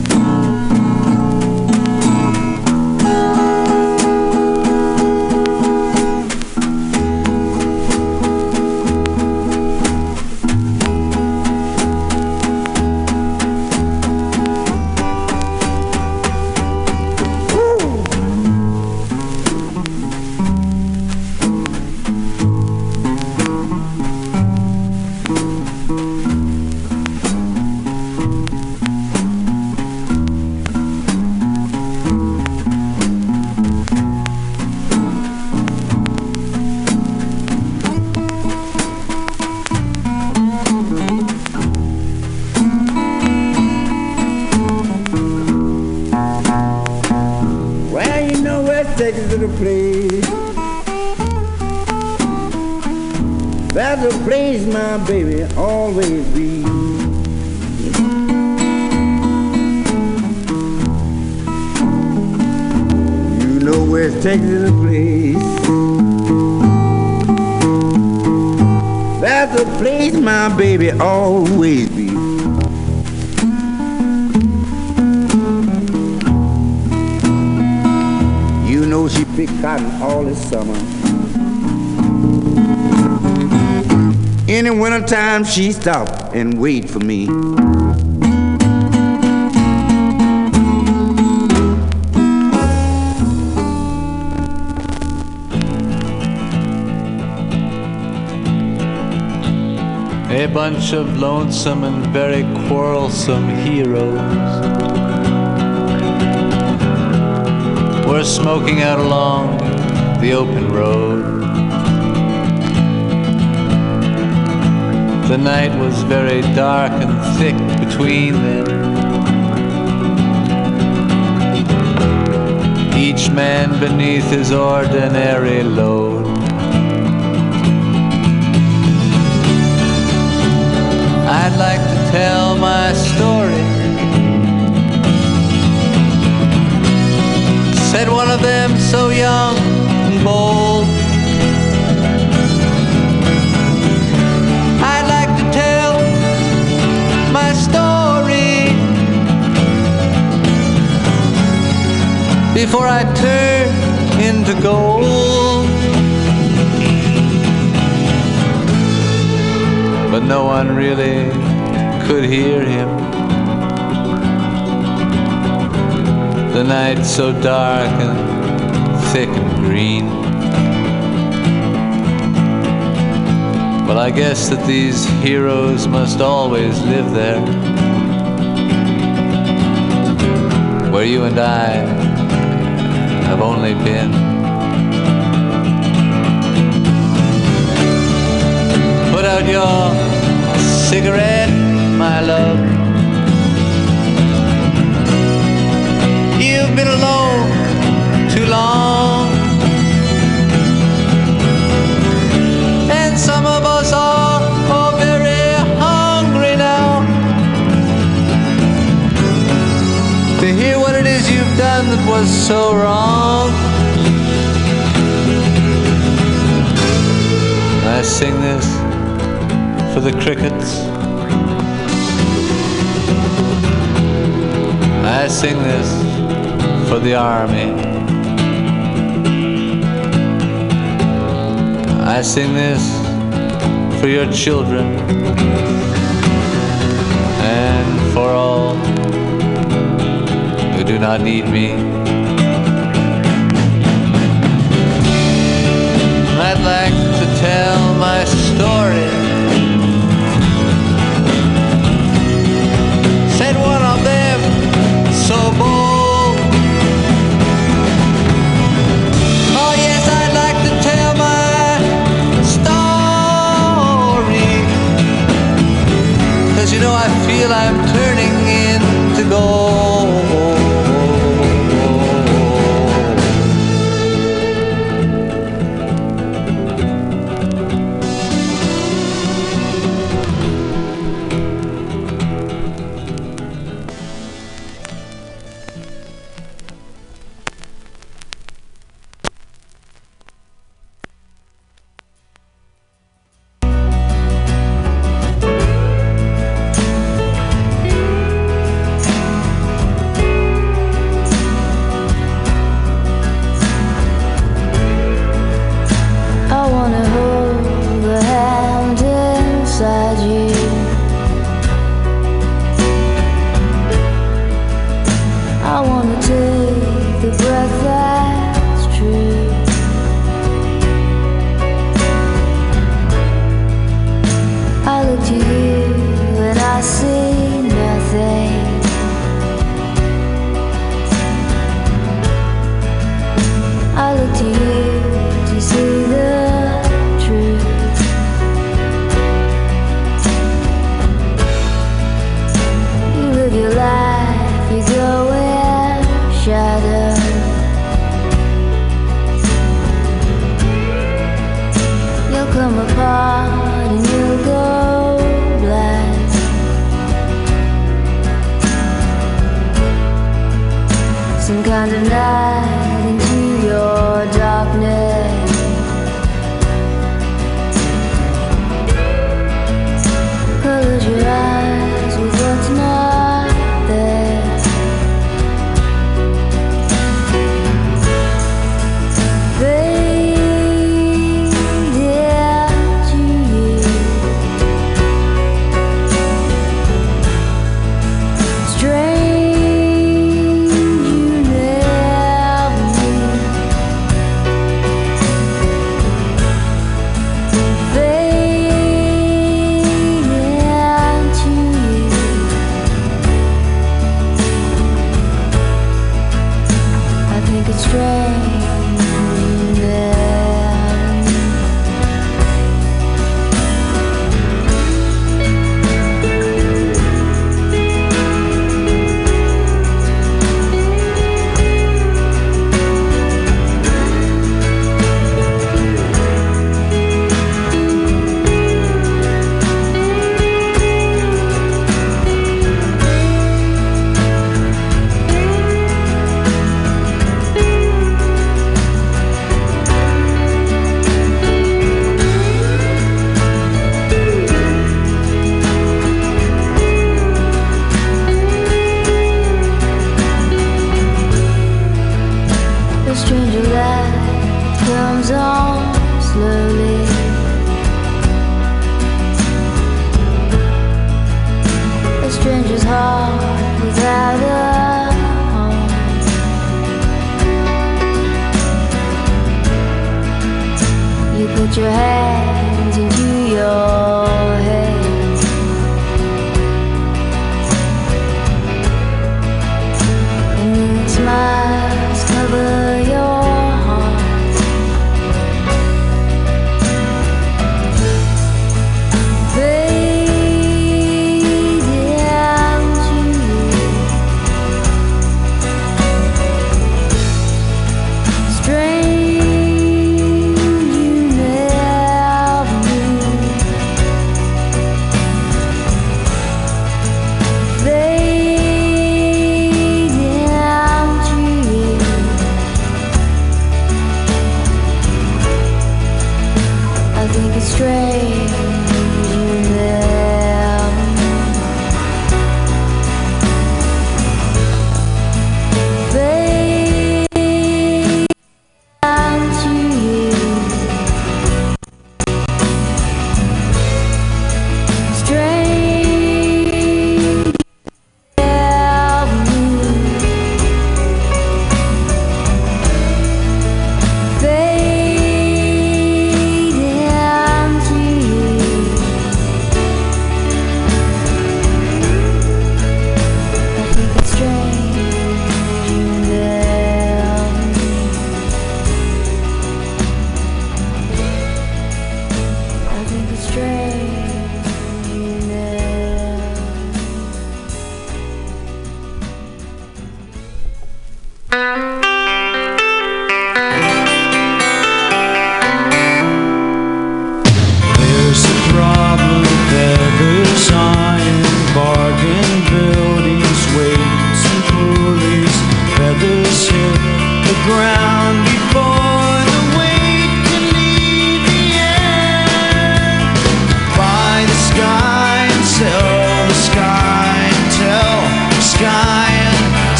Sometimes time she stopped and waited for me. A bunch of lonesome and very quarrelsome heroes. We're smoking out along the open road. The night was very dark and thick between them. Each man beneath his ordinary load. I'd like to tell my story. Said one of them so young and bold. Before I turn into gold. But no one really could hear him. The night so dark and thick and green. Well, I guess that these heroes must always live there. Where you and I have only been. Put out your cigarette, my love. That was so wrong. I sing this for the crickets. I sing this for the army. I sing this for your children not need me. I'd like to tell my story. Said one of them so bold. Oh yes, I'd like to tell my story. You know I feel I'm turning into gold.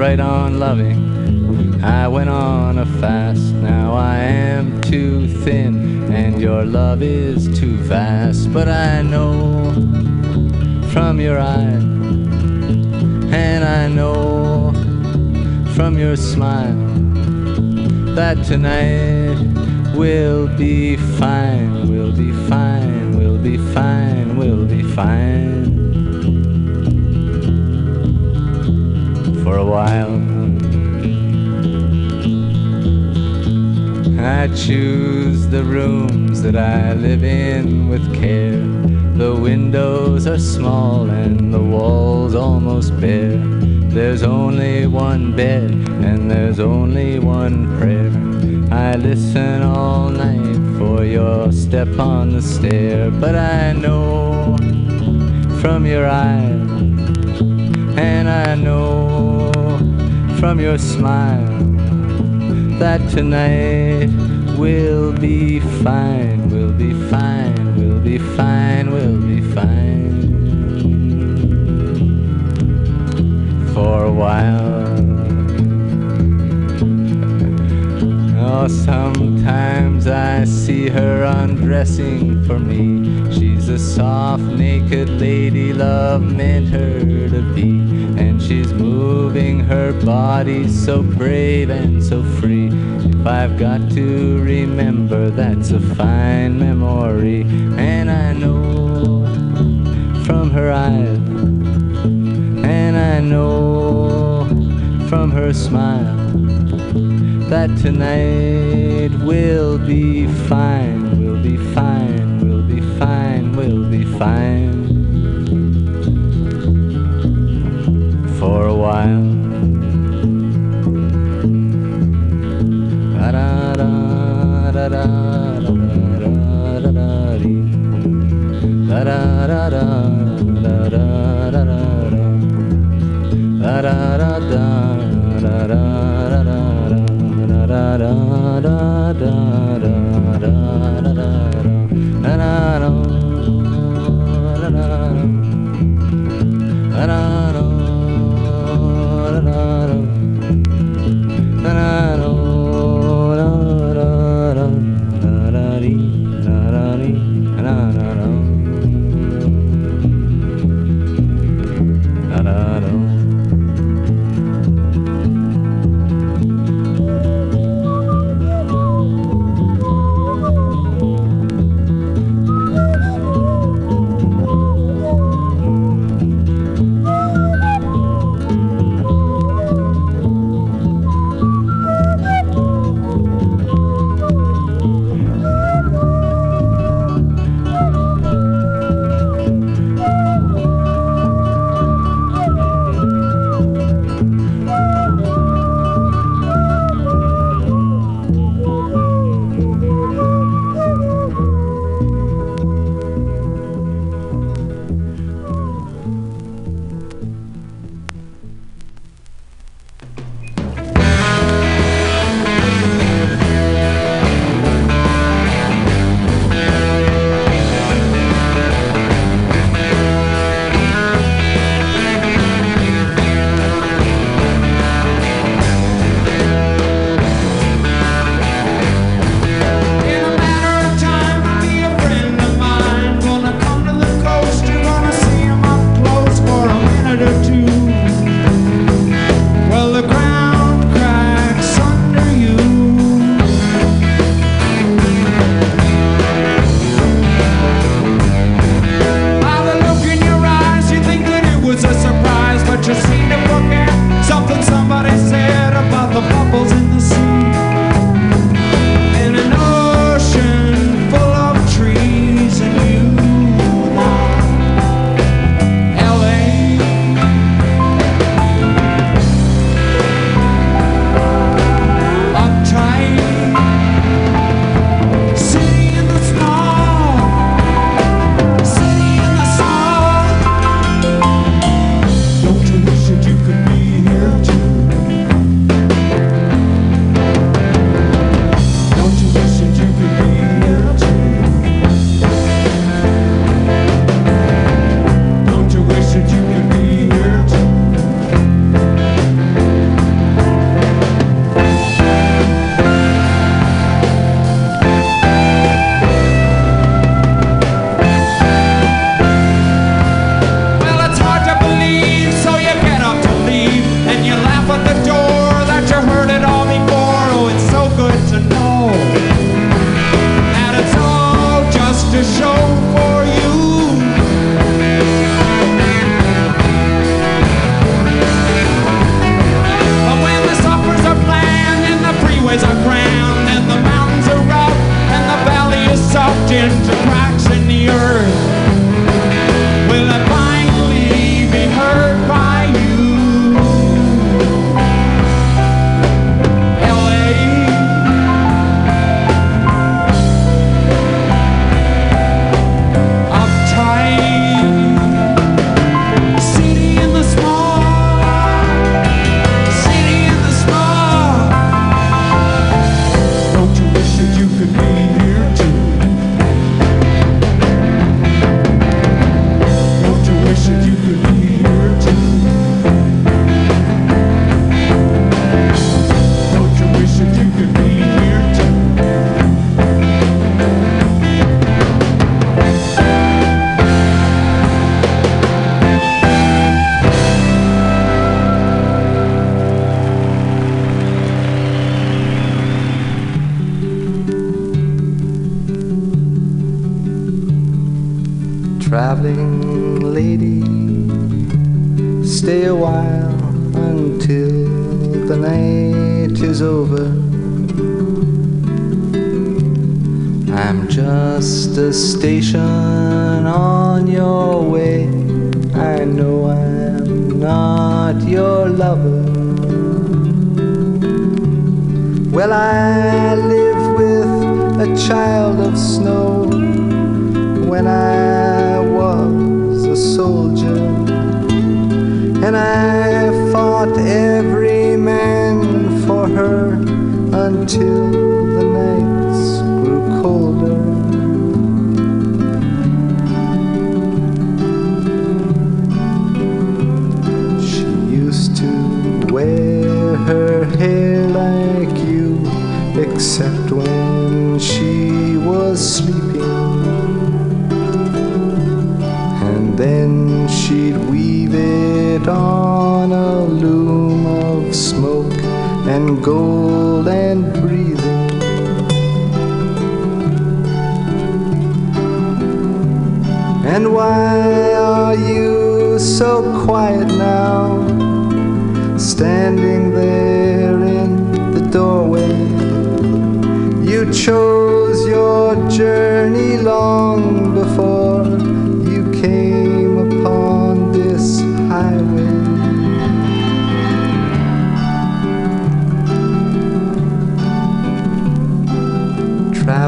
Right on loving. I went on a fast. Now I am too thin and your love is too vast. But I know from your eyes, and I know from your smile that tonight we'll that I live in with care. The windows are small and the walls almost bare. There's only one bed and there's only one prayer. I listen all night for your step on the stair, but I know from your eyes, and I know from your smile that tonight we'll be fine, we'll be fine, we'll be fine, we'll be fine for a while. Oh, sometimes I see her undressing for me. She's a soft, naked lady love meant her to be. And she's moving her body so brave and so free. If I've got to remember, that's a fine memory. And I know from her eyes, and I know from her smile that tonight we'll be fine, we'll be fine, we'll be fine, we'll be fine for a while. Da-da-da, da-da, da-da-da-da-da-dee. Da-da-da-da, da-da-da-da-da. Da-da-da-da, da-da-da-da-da. Traveling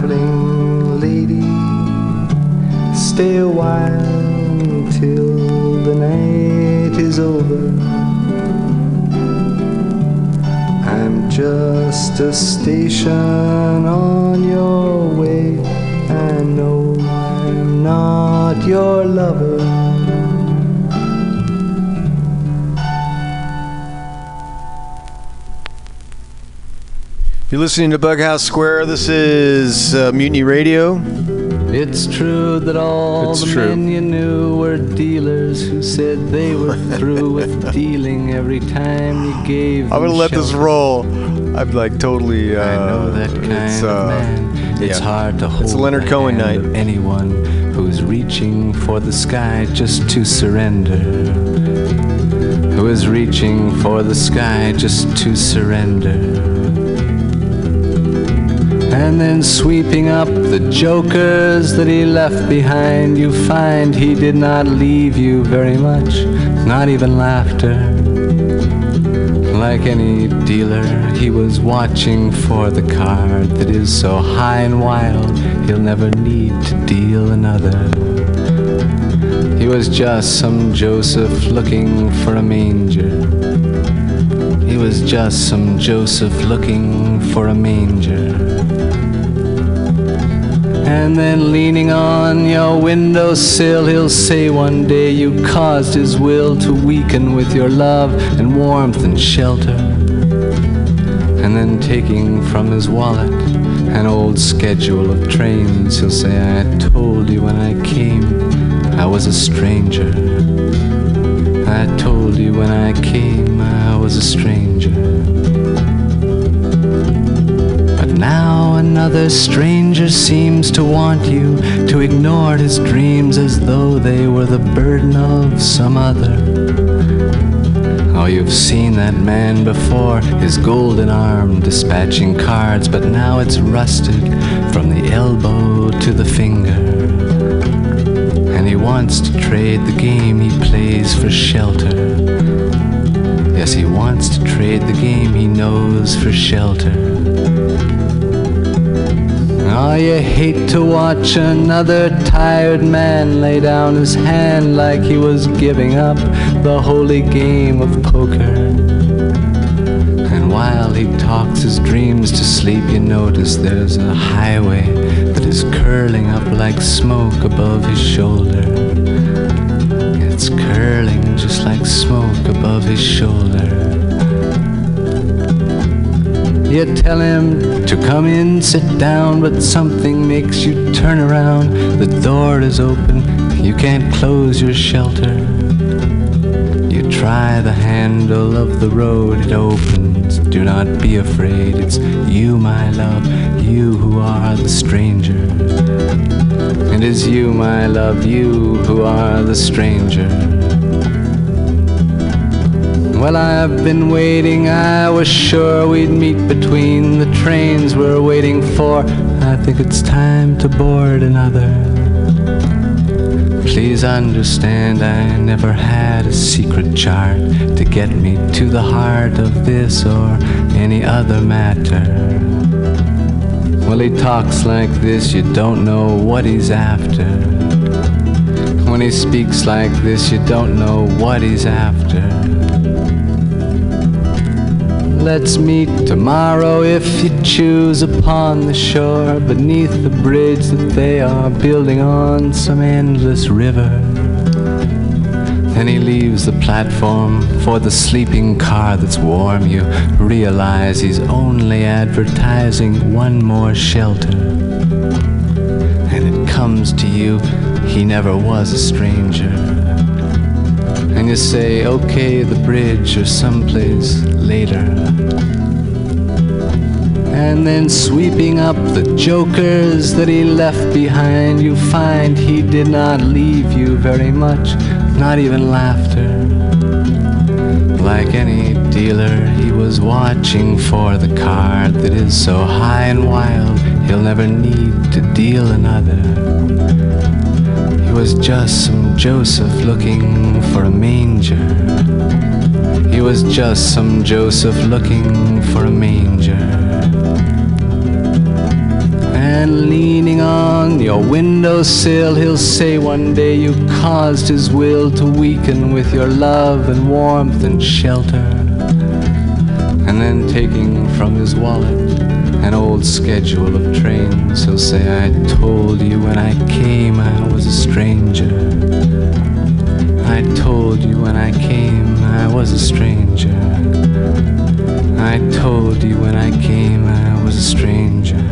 Traveling lady, stay a while until the night is over. I'm just a station on your way. I know I'm not your lover. You're listening to Bughouse Square. This is uh, Mutiny Radio. It's true that all It's the true. men you knew were dealers who said they were through with dealing every time you gave them I'm gonna let this roll. I'm like totally. Uh, I know that kind it's, of uh, man. It's yeah. hard to hold It's Leonard Cohen night. of anyone who's reaching for the sky just to surrender. Who is reaching for the sky just to surrender. And then sweeping up the jokers that he left behind, you find he did not leave you very much, not even laughter. Like any dealer, he was watching for the card that is so high and wild, he'll never need to deal another. He was just some Joseph looking for a manger. He was just some Joseph looking for a manger. And then leaning on your windowsill, he'll say one day you caused his will to weaken with your love and warmth and shelter. And then taking from his wallet an old schedule of trains, he'll say, I told you when I came I was a stranger. I told you when I came I was a stranger. But now another stranger seems to want you to ignore his dreams as though they were the burden of some other. Oh, you've seen that man before, his golden arm dispatching cards, but now it's rusted from the elbow to the finger. And he wants to trade the game he plays for shelter. Yes, he wants to trade the game he knows for shelter. Oh, you hate to watch another tired man lay down his hand like he was giving up the holy game of poker. And while he talks his dreams to sleep, you notice there's a highway that is curling up like smoke above his shoulder. It's curling just like smoke above his shoulder. You tell him to come in, sit down, but something makes you turn around. The door is open, you can't close your shelter. You try the handle of the road, it opens. Do not be afraid. It's you, my love, you who are the stranger. It is you, my love, you who are the stranger. Well, I've been waiting, I was sure we'd meet between the trains we're waiting for. I think it's time to board another. Please understand, I never had a secret chart to get me to the heart of this or any other matter. Well, he talks like this, you don't know what he's after. When he speaks like this, you don't know what he's after. Let's meet tomorrow if you choose upon the shore beneath the bridge that they are building on some endless river. Then he leaves the platform for the sleeping car that's warm. You realize he's only advertising one more shelter. And it comes to you, he never was a stranger. And you say, okay, the bridge or someplace later. And then sweeping up the jokers that he left behind, you find he did not leave you very much, not even laughter. Like any dealer, he was watching for the card that is so high and wild, he'll never need to deal another. He was just some Joseph looking for a manger. He was just some Joseph looking for a manger. And leaning on your windowsill, he'll say one day you caused his will to weaken with your love and warmth and shelter. And then taking from his wallet an old schedule of trains, he'll say, I told you when I came I was a stranger. I told you when I came I was a stranger. I told you when I came I was a stranger.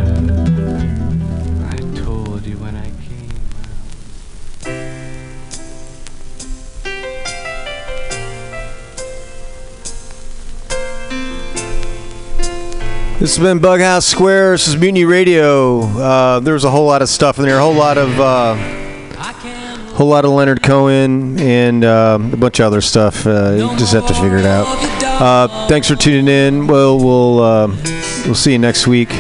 This has been Bughouse Square. This is Mutiny Radio. Uh, there was a whole lot of stuff in there. A whole lot of, uh, whole lot of Leonard Cohen and uh, a bunch of other stuff. Uh, you just have to figure it out. Uh, thanks for tuning in. Well, we'll uh, we'll see you next week.